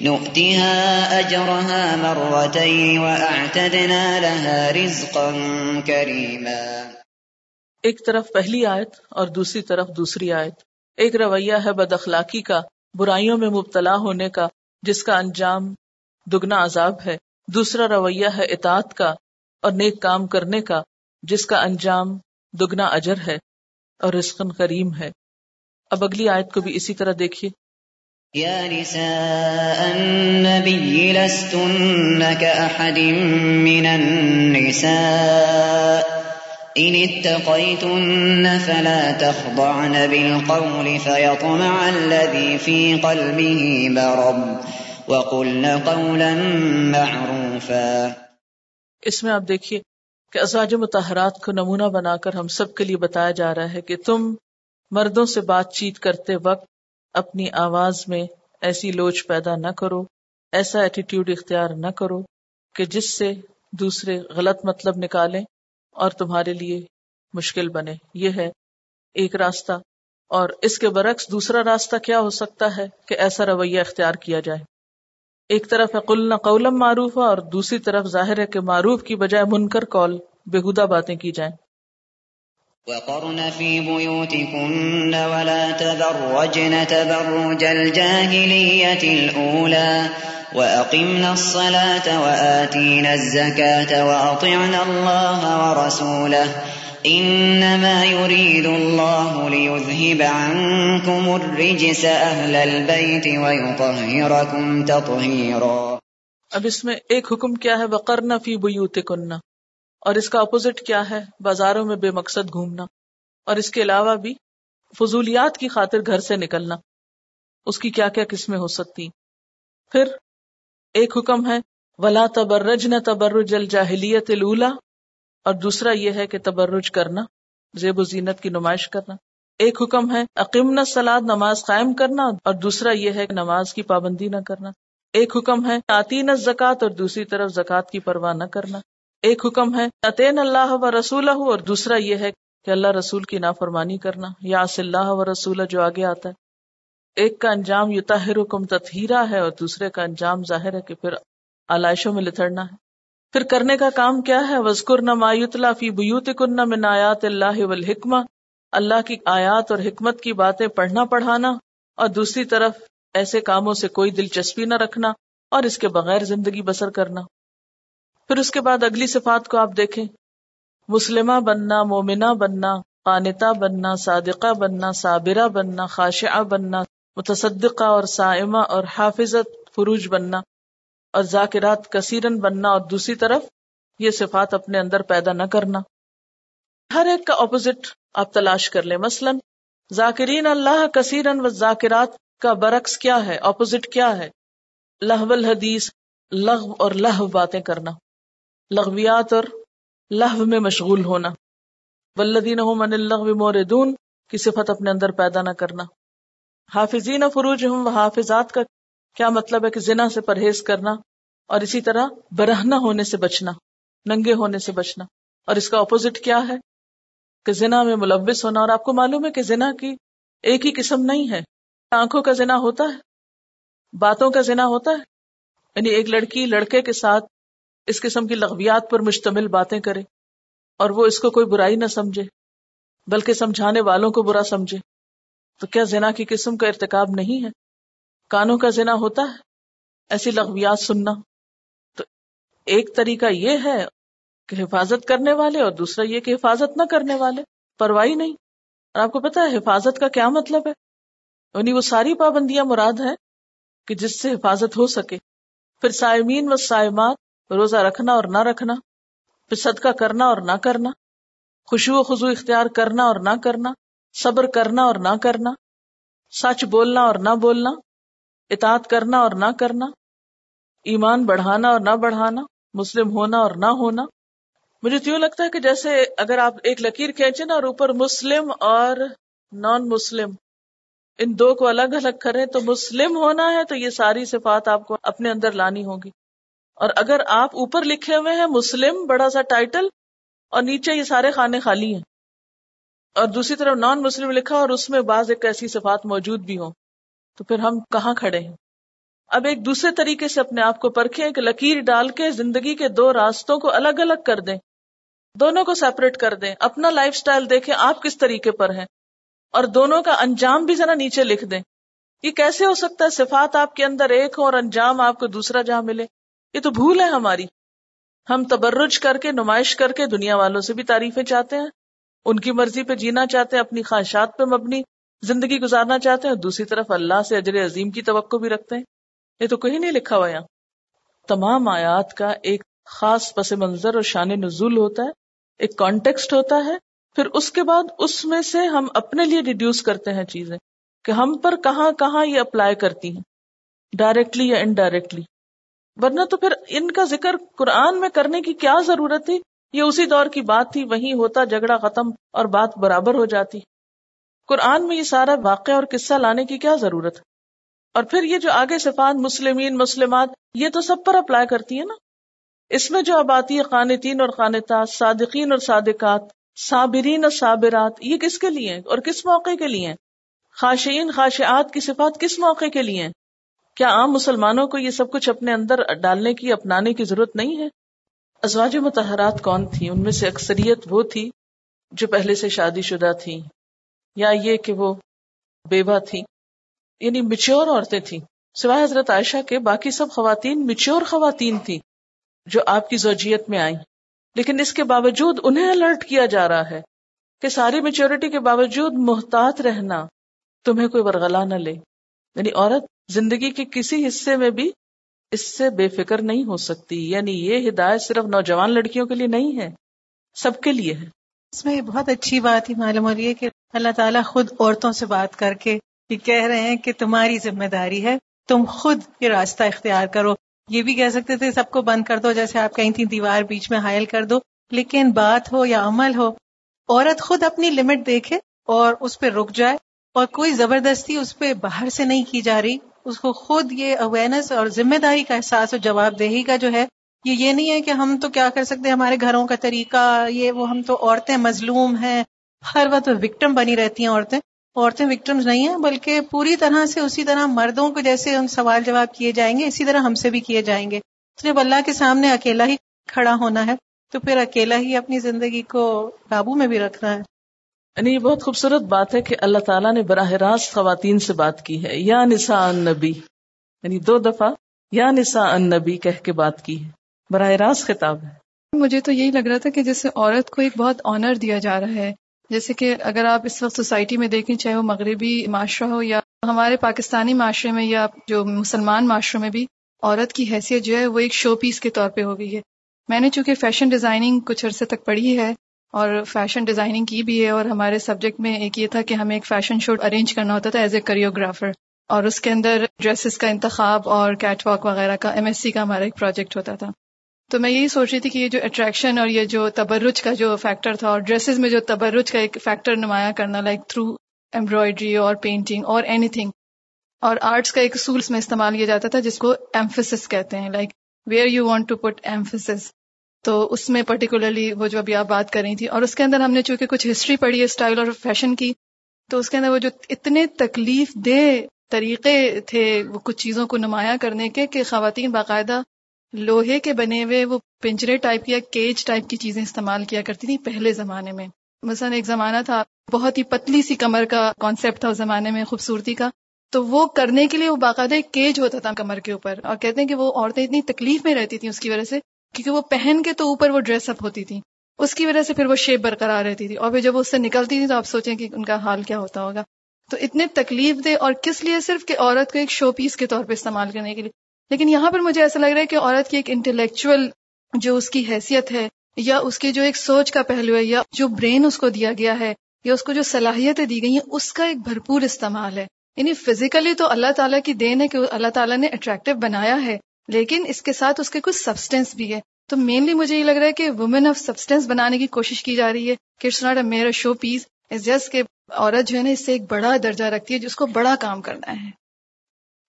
نؤتها أجرها مرتين وأعتدنا لها رزقا كريما. ایک طرف پہلی آیت اور دوسری طرف دوسری آیت. ایک رویہ ہے بد اخلاقی کا، برائیوں میں مبتلا ہونے کا، جس کا انجام دگنا عذاب ہے. دوسرا رویہ ہے اطاعت کا اور نیک کام کرنے کا، جس کا انجام دگنا اجر ہے اور رزقن کریم ہے. اب اگلی آیت کو بھی اسی طرح دیکھیے۔ یا نساء النبی لستن من النساء. ان اتقيتن فلا تخضعن بالقول فيطمع الذي في قلبه مرض. وقلن قولا معروفا. اس میں آپ دیکھیے کہ ازواج متحرات کو نمونہ بنا کر ہم سب کے لیے بتایا جا رہا ہے کہ تم مردوں سے بات چیت کرتے وقت اپنی آواز میں ایسی لوچ پیدا نہ کرو، ایسا ایٹیٹیوڈ اختیار نہ کرو کہ جس سے دوسرے غلط مطلب نکالیں اور تمہارے لیے مشکل بنے۔ یہ ہے ایک راستہ۔ اور اس کے برعکس دوسرا راستہ کیا ہو سکتا ہے کہ ایسا رویہ اختیار کیا جائے؟ ایک طرف ہے قلنا قولم معروف اور دوسری طرف ظاہر ہے کہ معروف کی بجائے منکر قول بےحدہ باتیں کی جائیں۔ وقرن في بيوتكن ولا تبرجن تبرج الجاهلية الأولى وأقمنا الصلاة وآتينا الزكاة وأطعنا الله ورسوله إنما يريد الله ليذهب عنكم الرجس أهل البيت ويطهركم تطهيرا اب اس میں ایک حکم کیا ہے؟ وقرنا فی بیوتکن۔ اور اس کا اپوزٹ کیا ہے؟ بازاروں میں بے مقصد گھومنا، اور اس کے علاوہ بھی فضولیات کی خاطر گھر سے نکلنا۔ اس کی کیا کیا قسمیں ہو سکتی؟ پھر ایک حکم ہے، ولا تبرج نہ تبرج الجاہلیت الا اور دوسرا یہ ہے کہ تبرج کرنا، زیب و زینت کی نمائش کرنا۔ ایک حکم ہے عقیم سلاد نماز قائم کرنا۔ اور دوسرا یہ ہے کہ نماز کی پابندی نہ کرنا۔ ایک حکم ہے آتین زکات اور دوسری طرف زکات کی پرواہ نہ کرنا۔ ایک حکم ہے عطین اللہ و رسول اور دوسرا یہ ہے کہ اللہ رسول کی نافرمانی کرنا یا اللہ و رسول جو آگے آتا ہے۔ ایک کا انجام یو حکم تطہیرا ہے، اور دوسرے کا انجام ظاہر ہے کہ پھر علائشوں میں لتڑنا ہے۔ پھر کرنے کا کام کیا ہے؟ وزقر نہ مایوت فی بیوت کن من آیات اللہ والحکمہ۔ اللہ کی آیات اور حکمت کی باتیں پڑھنا، پڑھانا، اور دوسری طرف ایسے کاموں سے کوئی دلچسپی نہ رکھنا، اور اس کے بغیر زندگی بسر کرنا۔ پھر اس کے بعد اگلی صفات کو آپ دیکھیں۔ مسلمہ بننا، مومنہ بننا قانتا بننا، صادقہ بننا، صابرہ بننا، خاشعہ بننا، متصدقہ اور سائمہ اور حافظت، فروج بننا اور ذاکرات کثیرن بننا اور دوسری طرف یہ صفات اپنے اندر پیدا نہ کرنا۔ ہر ایک کا اپوزٹ آپ تلاش کر لیں۔ مثلا، ذاکرین اللہ کثیرن و ذاکرات کا برعکس کیا ہے؟ اپوزٹ کیا ہے؟ لہو الحدیث، لغو اور لہو باتیں کرنا۔ لغویات اور لہو میں مشغول ہونا۔ ولدین من اللہ موردون کی صفت اپنے اندر پیدا نہ کرنا۔ حافظین فروج ہوں حافظات کا کیا مطلب ہے کہ زنا سے پرہیز کرنا اور اسی طرح برہنا ہونے سے بچنا، ننگے ہونے سے بچنا۔ اور اس کا اپوزٹ کیا ہے؟ کہ زنا میں ملوث ہونا۔ اور آپ کو معلوم ہے کہ زنا کی ایک ہی قسم نہیں ہے۔ آنکھوں کا زنا ہوتا ہے، باتوں کا زنا ہوتا ہے یعنی ایک لڑکی لڑکے کے ساتھ اس قسم کی لغویات پر مشتمل باتیں کرے اور وہ اس کو کوئی برائی نہ سمجھے، بلکہ سمجھانے والوں کو برا سمجھے۔ تو کیا زنا کی قسم کا ارتکاب نہیں ہے؟ کانوں کا زنا ہوتا ہے؟ ایسی لغویات سننا۔ تو ایک طریقہ یہ ہے کہ حفاظت کرنے والے اور دوسرا یہ کہ حفاظت نہ کرنے والے۔ پرواہی نہیں۔ اور آپ کو پتا ہے، حفاظت کا کیا مطلب ہے؟ یعنی وہ ساری پابندیاں مراد ہے کہ جس سے حفاظت ہو سکے۔ پھر سائمین و سائمات روزہ رکھنا اور نہ رکھنا، پھر صدقہ کرنا اور نہ کرنا خوشو و خزو اختیار کرنا اور نہ کرنا، صبر کرنا اور نہ کرنا، سچ بولنا اور نہ بولنا، اطاعت کرنا اور نہ کرنا، ایمان بڑھانا اور نہ بڑھانا، مسلم ہونا اور نہ ہونا۔ مجھے تو یوں لگتا ہے کہ جیسے اگر آپ ایک لکیر کھینچے نا اور اوپر مسلم اور نان مسلم، ان دو کو الگ الگ کریں تو مسلم ہونا ہے تو یہ ساری صفات آپ کو اپنے اندر لانی ہوگی اور اگر آپ اوپر لکھے ہوئے ہیں مسلم، بڑا سا ٹائٹل اور نیچے یہ سارے خانے خالی ہیں۔ اور دوسری طرف نان مسلم لکھا اور اس میں بعض ایک ایسی صفات موجود بھی ہوں۔ تو پھر ہم کہاں کھڑے ہیں؟ اب ایک دوسرے طریقے سے اپنے آپ کو پرکھیں کہ لکیر ڈال کے زندگی کے دو راستوں کو الگ الگ کر دیں۔ دونوں کو سیپریٹ کر دیں۔ اپنا لائف سٹائل دیکھیں آپ کس طریقے پر ہیں۔ اور دونوں کا انجام بھی ذرا نیچے لکھ دیں۔ یہ کیسے ہو سکتا ہے؟ صفات آپ کے اندر ایک ہو اور انجام آپ کو دوسرا جہاں ملے۔ یہ تو بھول ہے ہماری۔ ہم تبرج کر کے، نمائش کر کے دنیا والوں سے بھی تعریفیں چاہتے ہیں۔ ان کی مرضی پہ جینا چاہتے ہیں، اپنی خواہشات پہ مبنی زندگی گزارنا چاہتے ہیں۔ اور دوسری طرف اللہ سے اجر عظیم کی توقع بھی رکھتے ہیں۔ یہ تو کہیں نہیں لکھا ہوا یہاں۔ تمام آیات کا ایک خاص پس منظر اور شان نزول ہوتا ہے، ایک کانٹیکسٹ ہوتا ہے۔ پھر اس کے بعد اس میں سے ہم اپنے لیے ریڈیوس کرتے ہیں چیزیں کہ ہم پر کہاں کہاں یہ اپلائی کرتی ہیں۔ ڈائریکٹلی یا انڈائریکٹلی ورنہ تو پھر ان کا ذکر قرآن میں کرنے کی کیا ضرورت تھی؟ یہ اسی دور کی بات تھی، وہیں ہوتا جھگڑا ختم اور بات برابر ہو جاتی۔ قرآن میں یہ سارا واقعہ اور قصہ لانے کی کیا ضرورت؟ ہے اور پھر یہ جو آگے صفات مسلمین، مسلمات، یہ تو سب پر اپلائی کرتی ہے نا؟ اس میں جو اب آتی ہے قانتین اور قانتات صادقین اور صادقات، صابرین اور صابرات، یہ کس کے لیے اور کس موقع کے لیے خاشین خاشعات کی صفات کس موقع کے لیے ہیں؟ کیا عام مسلمانوں کو یہ سب کچھ اپنے اندر ڈالنے کی، اپنانے کی ضرورت نہیں ہے؟ ازواج متحرات کون تھی ان میں سے اکثریت وہ تھی جو پہلے سے شادی شدہ تھی یا یہ کہ وہ بیوہ تھی یعنی مچور عورتیں تھیں۔ سوائے حضرت عائشہ کے، باقی سب خواتین مچور خواتین تھی جو آپ کی زوجیت میں آئیں۔ لیکن اس کے باوجود انہیں الرٹ کیا جا رہا ہے کہ ساری میچورٹی کے باوجود محتاط رہنا تمہیں کوئی ورغلا نہ لے۔ یعنی عورت زندگی کے کسی حصے میں بھی اس سے بے فکر نہیں ہو سکتی۔ یعنی یہ ہدایت صرف نوجوان لڑکیوں کے لیے نہیں ہے، سب کے لیے ہے۔ اس میں بہت اچھی بات ہی معلوم ہو رہی ہے کہ اللہ تعالیٰ خود عورتوں سے بات کر کے یہ کہہ رہے ہیں کہ تمہاری ذمہ داری ہے، تم خود یہ راستہ اختیار کرو۔ یہ بھی کہہ سکتے تھے، سب کو بند کر دو، جیسے آپ کہیں تھی دیوار بیچ میں حائل کر دو۔ لیکن بات ہو یا عمل ہو، عورت خود اپنی لمٹ دیکھے اور اس پہ رک جائے اور کوئی زبردستی اس پہ باہر سے نہیں کی جا رہی۔ اس کو خود یہ اویئرنیس اور ذمہ داری کا احساس اور جواب دہی کا جو ہے، یہ یہ نہیں ہے کہ ہم تو کیا کر سکتے ہیں ہمارے گھروں کا طریقہ، یہ وہ ہم تو عورتیں مظلوم ہیں، ہر وقت وکٹم بنی رہتی ہیں عورتیں۔ عورتیں وکٹمز نہیں ہیں، بلکہ پوری طرح سے اسی طرح مردوں کو جیسے ہم سوال جواب کیے جائیں گے، اسی طرح ہم سے بھی کیے جائیں گے۔ جب اللہ کے سامنے اکیلا ہی کھڑا ہونا ہے، تو پھر اکیلا ہی اپنی زندگی کو قابو میں بھی رکھنا ہے۔ یعنی یہ بہت خوبصورت بات ہے کہ اللہ تعالیٰ نے براہ راست خواتین سے بات کی ہے، یا نساء النبی یعنی دو دفعہ یا نساء النبی کہہ کے بات کی ہے، براہ راست خطاب ہے۔ مجھے تو یہی لگ رہا تھا کہ جیسے عورت کو ایک بہت آنر دیا جا رہا ہے، جیسے کہ اگر آپ اس وقت سوسائٹی میں دیکھیں، چاہے وہ مغربی معاشرہ ہو یا ہمارے پاکستانی معاشرے میں یا جو مسلمان معاشرے میں بھی عورت کی حیثیت جو ہے وہ ایک شو پیس کے طور پہ ہو گئی ہے۔ میں نے چونکہ فیشن ڈیزائننگ کچھ عرصے تک پڑھی ہے اور فیشن ڈیزائننگ کی بھی ہے اور ہمارے سبجیکٹ میں ایک یہ تھا کہ ہمیں ایک فیشن شو ارینج کرنا ہوتا تھا ایز اے کریوگرافر اور اس کے اندر ڈریسز کا انتخاب اور کیٹ واک وغیرہ کا ایم ایس سی کا ہمارا ایک پروجیکٹ ہوتا تھا. تو میں یہی سوچ رہی تھی کہ یہ جو اٹریکشن اور یہ جو تبرج کا جو فیکٹر تھا اور ڈریسز میں جو تبرج کا ایک فیکٹر نمایاں کرنا لائک تھرو ایمبرائڈری اور پینٹنگ اور اینی تھنگ اور آرٹس کا ایک اصول میں استعمال کیا جاتا تھا جس کو ایمفسس کہتے ہیں like where you want to put emphasis تو اس میں پرٹیکولرلی وہ جو ابھی آپ بات کر رہی تھی، اور اس کے اندر ہم نے چونکہ کچھ ہسٹری پڑھی ہے اسٹائل اور فیشن کی، تو اس کے اندر وہ جو اتنے تکلیف دہ طریقے تھے وہ کچھ چیزوں کو نمایاں کرنے کے، کہ خواتین باقاعدہ لوہے کے بنے ہوئے وہ پنجرے ٹائپ یا کیج ٹائپ کی چیزیں استعمال کیا کرتی تھی پہلے زمانے میں۔ مثلا ایک زمانہ تھا، بہت ہی پتلی سی کمر کا کانسیپٹ تھا اس زمانے میں خوبصورتی کا۔ تو وہ کرنے کے لیے وہ باقاعدہ ایک کیج ہوتا تھا کمر کے اوپر، اور کہتے ہیں کہ وہ عورتیں اتنی تکلیف میں رہتی تھیں اس کی وجہ سے کیونکہ وہ پہن کے تو اوپر وہ ڈریس اپ ہوتی تھی۔ اس کی وجہ سے پھر وہ شیپ برقرار رہتی تھی۔ اور پھر جب وہ اس سے نکلتی تھی تو آپ سوچیں کہ ان کا حال کیا ہوتا ہوگا۔ تو اتنے تکلیف دے اور کس لیے صرف کہ عورت کو ایک شو پیس کے طور پہ استعمال کرنے کے لیے۔ لیکن یہاں پر مجھے ایسا لگ رہا ہے کہ عورت کی ایک انٹلیکچوئل جو اس کی حیثیت ہے، یا اس کی جو ایک سوچ کا پہلو ہے، یا جو برین اس کو دیا گیا ہے، یا اس کو جو صلاحیتیں دی گئی ہیں، اس کا ایک بھرپور استعمال ہے۔ یعنی فزیکلی تو اللہ تعالیٰ کی دین ہے کہ اللہ تعالیٰ نے اٹریکٹیو بنایا ہے لیکن اس کے ساتھ اس کے کچھ سبسٹینس بھی ہے۔ تو مینلی مجھے یہ لگ رہا ہے کہ وومین آف سبسٹینس بنانے کی کوشش کی جا رہی ہے۔ کہ اٹس ناٹ اے میرا شو پیس از جسٹ کہ عورت جو ہے نا اس سے ایک بڑا درجہ رکھتی ہے جس کو بڑا کام کرنا ہے۔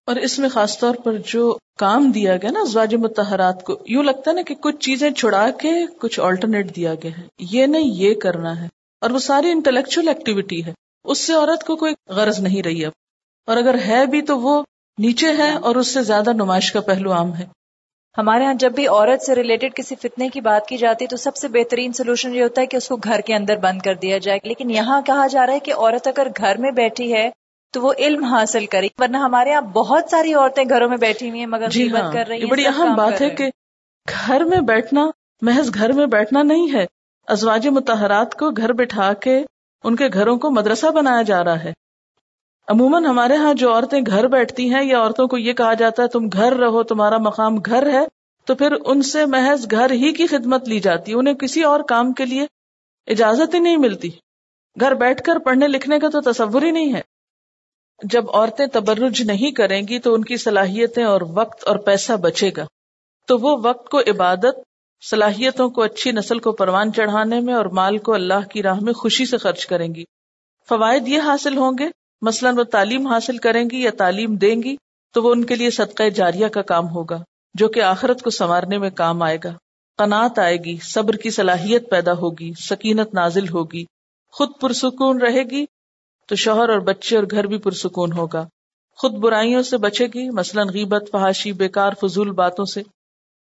اور اس میں خاص طور پر جو کام دیا گیا نا زواج متحرات کو، یوں لگتا ہے نا کہ کچھ چیزیں چھڑا کے کچھ آلٹرنیٹ دیا گیا ہے۔ یہ نہیں، یہ کرنا ہے۔ اور وہ ساری انٹلیکچل ایکٹیویٹی ہے۔ اس سے عورت کو کوئی غرض نہیں رہی اب۔ اور اگر ہے بھی تو وہ نیچے ہے اور اس سے زیادہ نمائش کا پہلو عام ہے۔ ہمارے ہاں جب بھی عورت سے ریلیٹڈ کسی فتنے کی بات کی جاتی ہے تو سب سے بہترین سولوشن یہ ہوتا ہے کہ اس کو گھر کے اندر بند کر دیا جائے۔ لیکن یہاں کہا جا رہا ہے کہ عورت اگر گھر میں بیٹھی ہے تو وہ علم حاصل کرے ورنہ ہمارے یہاں بہت ساری عورتیں گھروں میں بیٹھی ہوئی ہیں مگر جی ہاں کر رہی یہ بڑی اہم بات ہے کہ گھر میں بیٹھنا محض گھر میں بیٹھنا نہیں ہے۔ ازواج متحرات کو گھر بٹھا کے ان کے گھروں کو مدرسہ بنایا جا رہا ہے۔ عموماً ہمارے ہاں جو عورتیں گھر بیٹھتی ہیں، یا عورتوں کو یہ کہا جاتا ہے، تم گھر رہو، تمہارا مقام گھر ہے، تو پھر ان سے محض گھر ہی کی خدمت لی جاتی انہیں کسی اور کام کے لیے اجازت ہی نہیں ملتی۔ گھر بیٹھ کر پڑھنے لکھنے کا تو تصور ہی نہیں ہے۔ جب عورتیں تبرج نہیں کریں گی تو ان کی صلاحیتیں اور وقت اور پیسہ بچے گا۔ تو وہ وقت کو عبادت، صلاحیتوں کو اچھی نسل کو پروان چڑھانے میں اور مال کو اللہ کی راہ میں خوشی سے خرچ کریں گی۔ فوائد یہ حاصل ہوں گے مثلاً وہ تعلیم حاصل کریں گی یا تعلیم دیں گی، تو وہ ان کے لیے صدقہ جاریہ کا کام ہوگا، جو کہ آخرت کو سنوارنے میں کام آئے گا۔ قناط آئے گی، صبر کی صلاحیت پیدا ہوگی، سکینت نازل ہوگی، خود پرسکون رہے گی تو شوہر اور بچے اور گھر بھی پرسکون ہوگا۔ خود برائیوں سے بچے گی، مثلاً غیبت، فحاشی، بیکار، فضول باتوں سے۔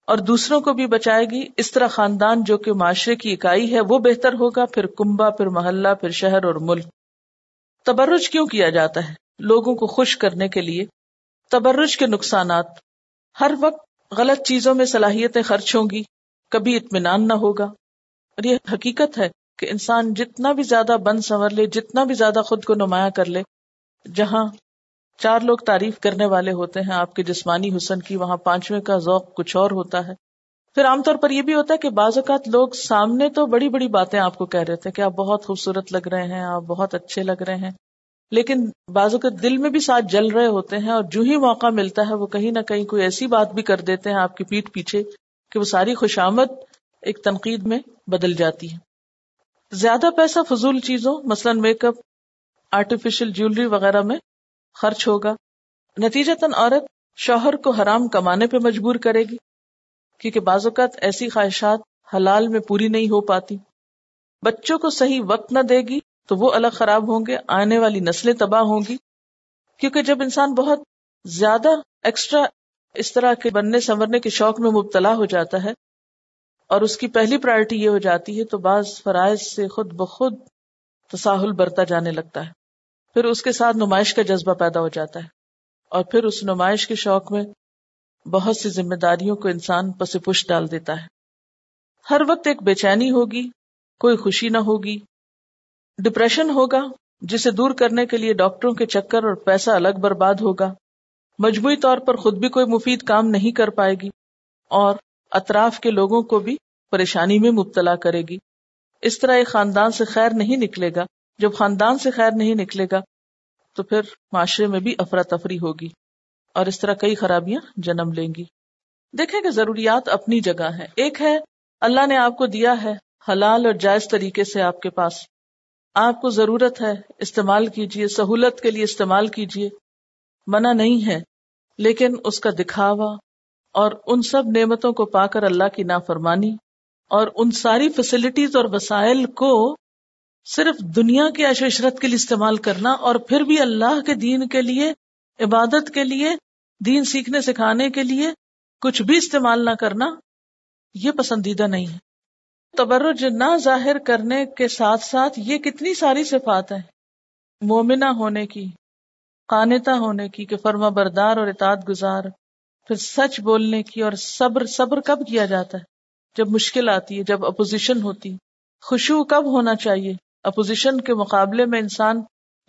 اور دوسروں کو بھی بچائے گی، اس طرح خاندان جو کہ معاشرے کی اکائی ہے، وہ بہتر ہوگا۔ پھر کنبا پھر محلہ، پھر شہر اور ملک۔ تبرج کیوں کیا جاتا ہے؟ لوگوں کو خوش کرنے کے لیے تبرج کے نقصانات۔ ہر وقت غلط چیزوں میں صلاحیتیں خرچ ہوں گی، کبھی اطمینان نہ ہوگا۔ اور یہ حقیقت ہے کہ انسان جتنا بھی زیادہ بند سنور لے، جتنا بھی زیادہ خود کو نمایاں کر لے، جہاں چار لوگ تعریف کرنے والے ہوتے ہیں، آپ کے جسمانی حسن کی، وہاں پانچویں کا ذوق کچھ اور ہوتا ہے۔ پھر عام طور پر یہ بھی ہوتا ہے کہ بعض اوقات لوگ سامنے تو بڑی بڑی باتیں آپ کو کہہ رہے تھے کہ آپ بہت خوبصورت لگ رہے ہیں، آپ بہت اچھے لگ رہے ہیں، لیکن بعض اوقات دل میں بھی ساتھ جل رہے ہوتے ہیں اور جو ہی موقع ملتا ہے وہ کہیں نہ کہیں کوئی ایسی بات بھی کر دیتے ہیں آپ کی پیٹ پیچھے کہ وہ ساری خوشامد ایک تنقید میں بدل جاتی ہے زیادہ پیسہ فضول چیزوں، مثلاً میک اپ آرٹیفیشل جیولری وغیرہ میں خرچ ہوگا۔ نتیجتاً عورت شوہر کو حرام کمانے پہ مجبور کرے گی۔ کیونکہ بعض اوقات ایسی خواہشات حلال میں پوری نہیں ہو پاتی۔ بچوں کو صحیح وقت نہ دے گی تو وہ الگ خراب ہوں گے، آنے والی نسلیں تباہ ہوں گی۔ کیونکہ جب انسان بہت زیادہ ایکسٹرا اس طرح کے بننے، سنورنے کے شوق میں مبتلا ہو جاتا ہے اور اس کی پہلی پرائرٹی یہ ہو جاتی ہے تو بعض فرائض سے خود بخود تساہل برتا جانے لگتا ہے۔ پھر اس کے ساتھ نمائش کا جذبہ پیدا ہو جاتا ہے اور پھر اس نمائش کے شوق میں بہت سی ذمہ داریوں کو انسان پس پش ڈال دیتا ہے۔ ہر وقت ایک بے چینی ہوگی، کوئی خوشی نہ ہوگی۔ ڈپریشن ہوگا، جسے دور کرنے کے لیے ڈاکٹروں کے چکر اور پیسہ الگ برباد ہوگا۔ مجموعی طور پر خود بھی کوئی مفید کام نہیں کر پائے گی، اور اطراف کے لوگوں کو بھی پریشانی میں مبتلا کرے گی۔ اس طرح ایک خاندان سے خیر نہیں نکلے گا۔ جب خاندان سے خیر نہیں نکلے گا، تو پھر معاشرے میں بھی افراتفری ہوگی۔ اور اس طرح کئی خرابیاں جنم لیں گی۔ دیکھیں کہ ضروریات اپنی جگہ ہے ایک ہے، اللہ نے آپ کو دیا ہے حلال اور جائز طریقے سے آپ کے پاس۔ آپ کو ضرورت ہے، استعمال کیجیے سہولت کے لیے استعمال کیجیے منع نہیں ہے، لیکن اس کا دکھاوا اور ان سب نعمتوں کو پا کر اللہ کی نافرمانی اور ان ساری فیسلٹیز اور وسائل کو صرف دنیا کی عشرت کے لیے استعمال کرنا اور پھر بھی اللہ کے دین کے لیے، عبادت کے لیے دین سیکھنے سکھانے کے لیے کچھ بھی استعمال نہ کرنا یہ پسندیدہ نہیں ہے۔ تبرج نہ ظاہر کرنے کے ساتھ ساتھ یہ کتنی ساری صفات ہیں۔ مومنہ ہونے کی قانتا ہونے کی کہ فرما بردار اور اطاعت گزار، پھر سچ بولنے کی اور صبر صبر کب کیا جاتا ہے؟ جب مشکل آتی ہے، جب اپوزیشن ہوتی خوشبو کب ہونا چاہیے؟ اپوزیشن کے مقابلے میں انسان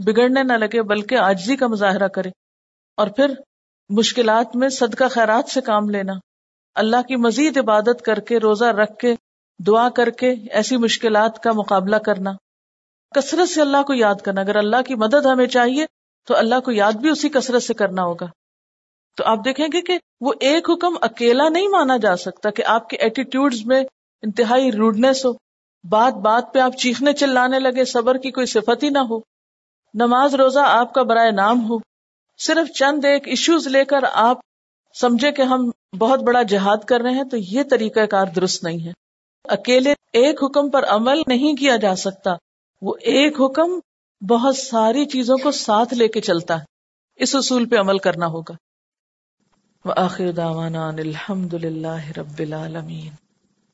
بگڑنے نہ لگے، بلکہ آجزی کا مظاہرہ کرے۔ اور پھر مشکلات میں صدقہ خیرات سے کام لینا۔ اللہ کی مزید عبادت کر کے، روزہ رکھ کے، دعا کر کے ایسی مشکلات کا مقابلہ کرنا۔ کثرت سے اللہ کو یاد کرنا۔ اگر اللہ کی مدد ہمیں چاہیے، تو اللہ کو یاد بھی اسی کثرت سے کرنا ہوگا۔ تو آپ دیکھیں گے کہ وہ ایک حکم اکیلا نہیں مانا جا سکتا کہ آپ کے ایٹیٹیوڈ میں انتہائی روڈنیس ہو۔ بات بات پہ آپ چیخنے چلانے لگے، صبر کی کوئی صفت ہی نہ ہو۔ نماز روزہ آپ کا برائے نام ہو۔ صرف چند ایک ایشوز لے کر آپ سمجھے کہ ہم بہت بڑا جہاد کر رہے ہیں، تو یہ طریقہ کار درست نہیں ہے۔ اکیلے ایک حکم پر عمل نہیں کیا جا سکتا، وہ ایک حکم بہت ساری چیزوں کو ساتھ لے کے چلتا ہے۔ اس اصول پہ عمل کرنا ہوگا۔ وآخر دعوانا الحمد للہ رب العالمین۔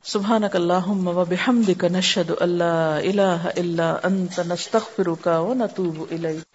سبحانک اللہم و بحمدک نشہد اللہ الہ الا انت، نستغفرک و نتوب الیک۔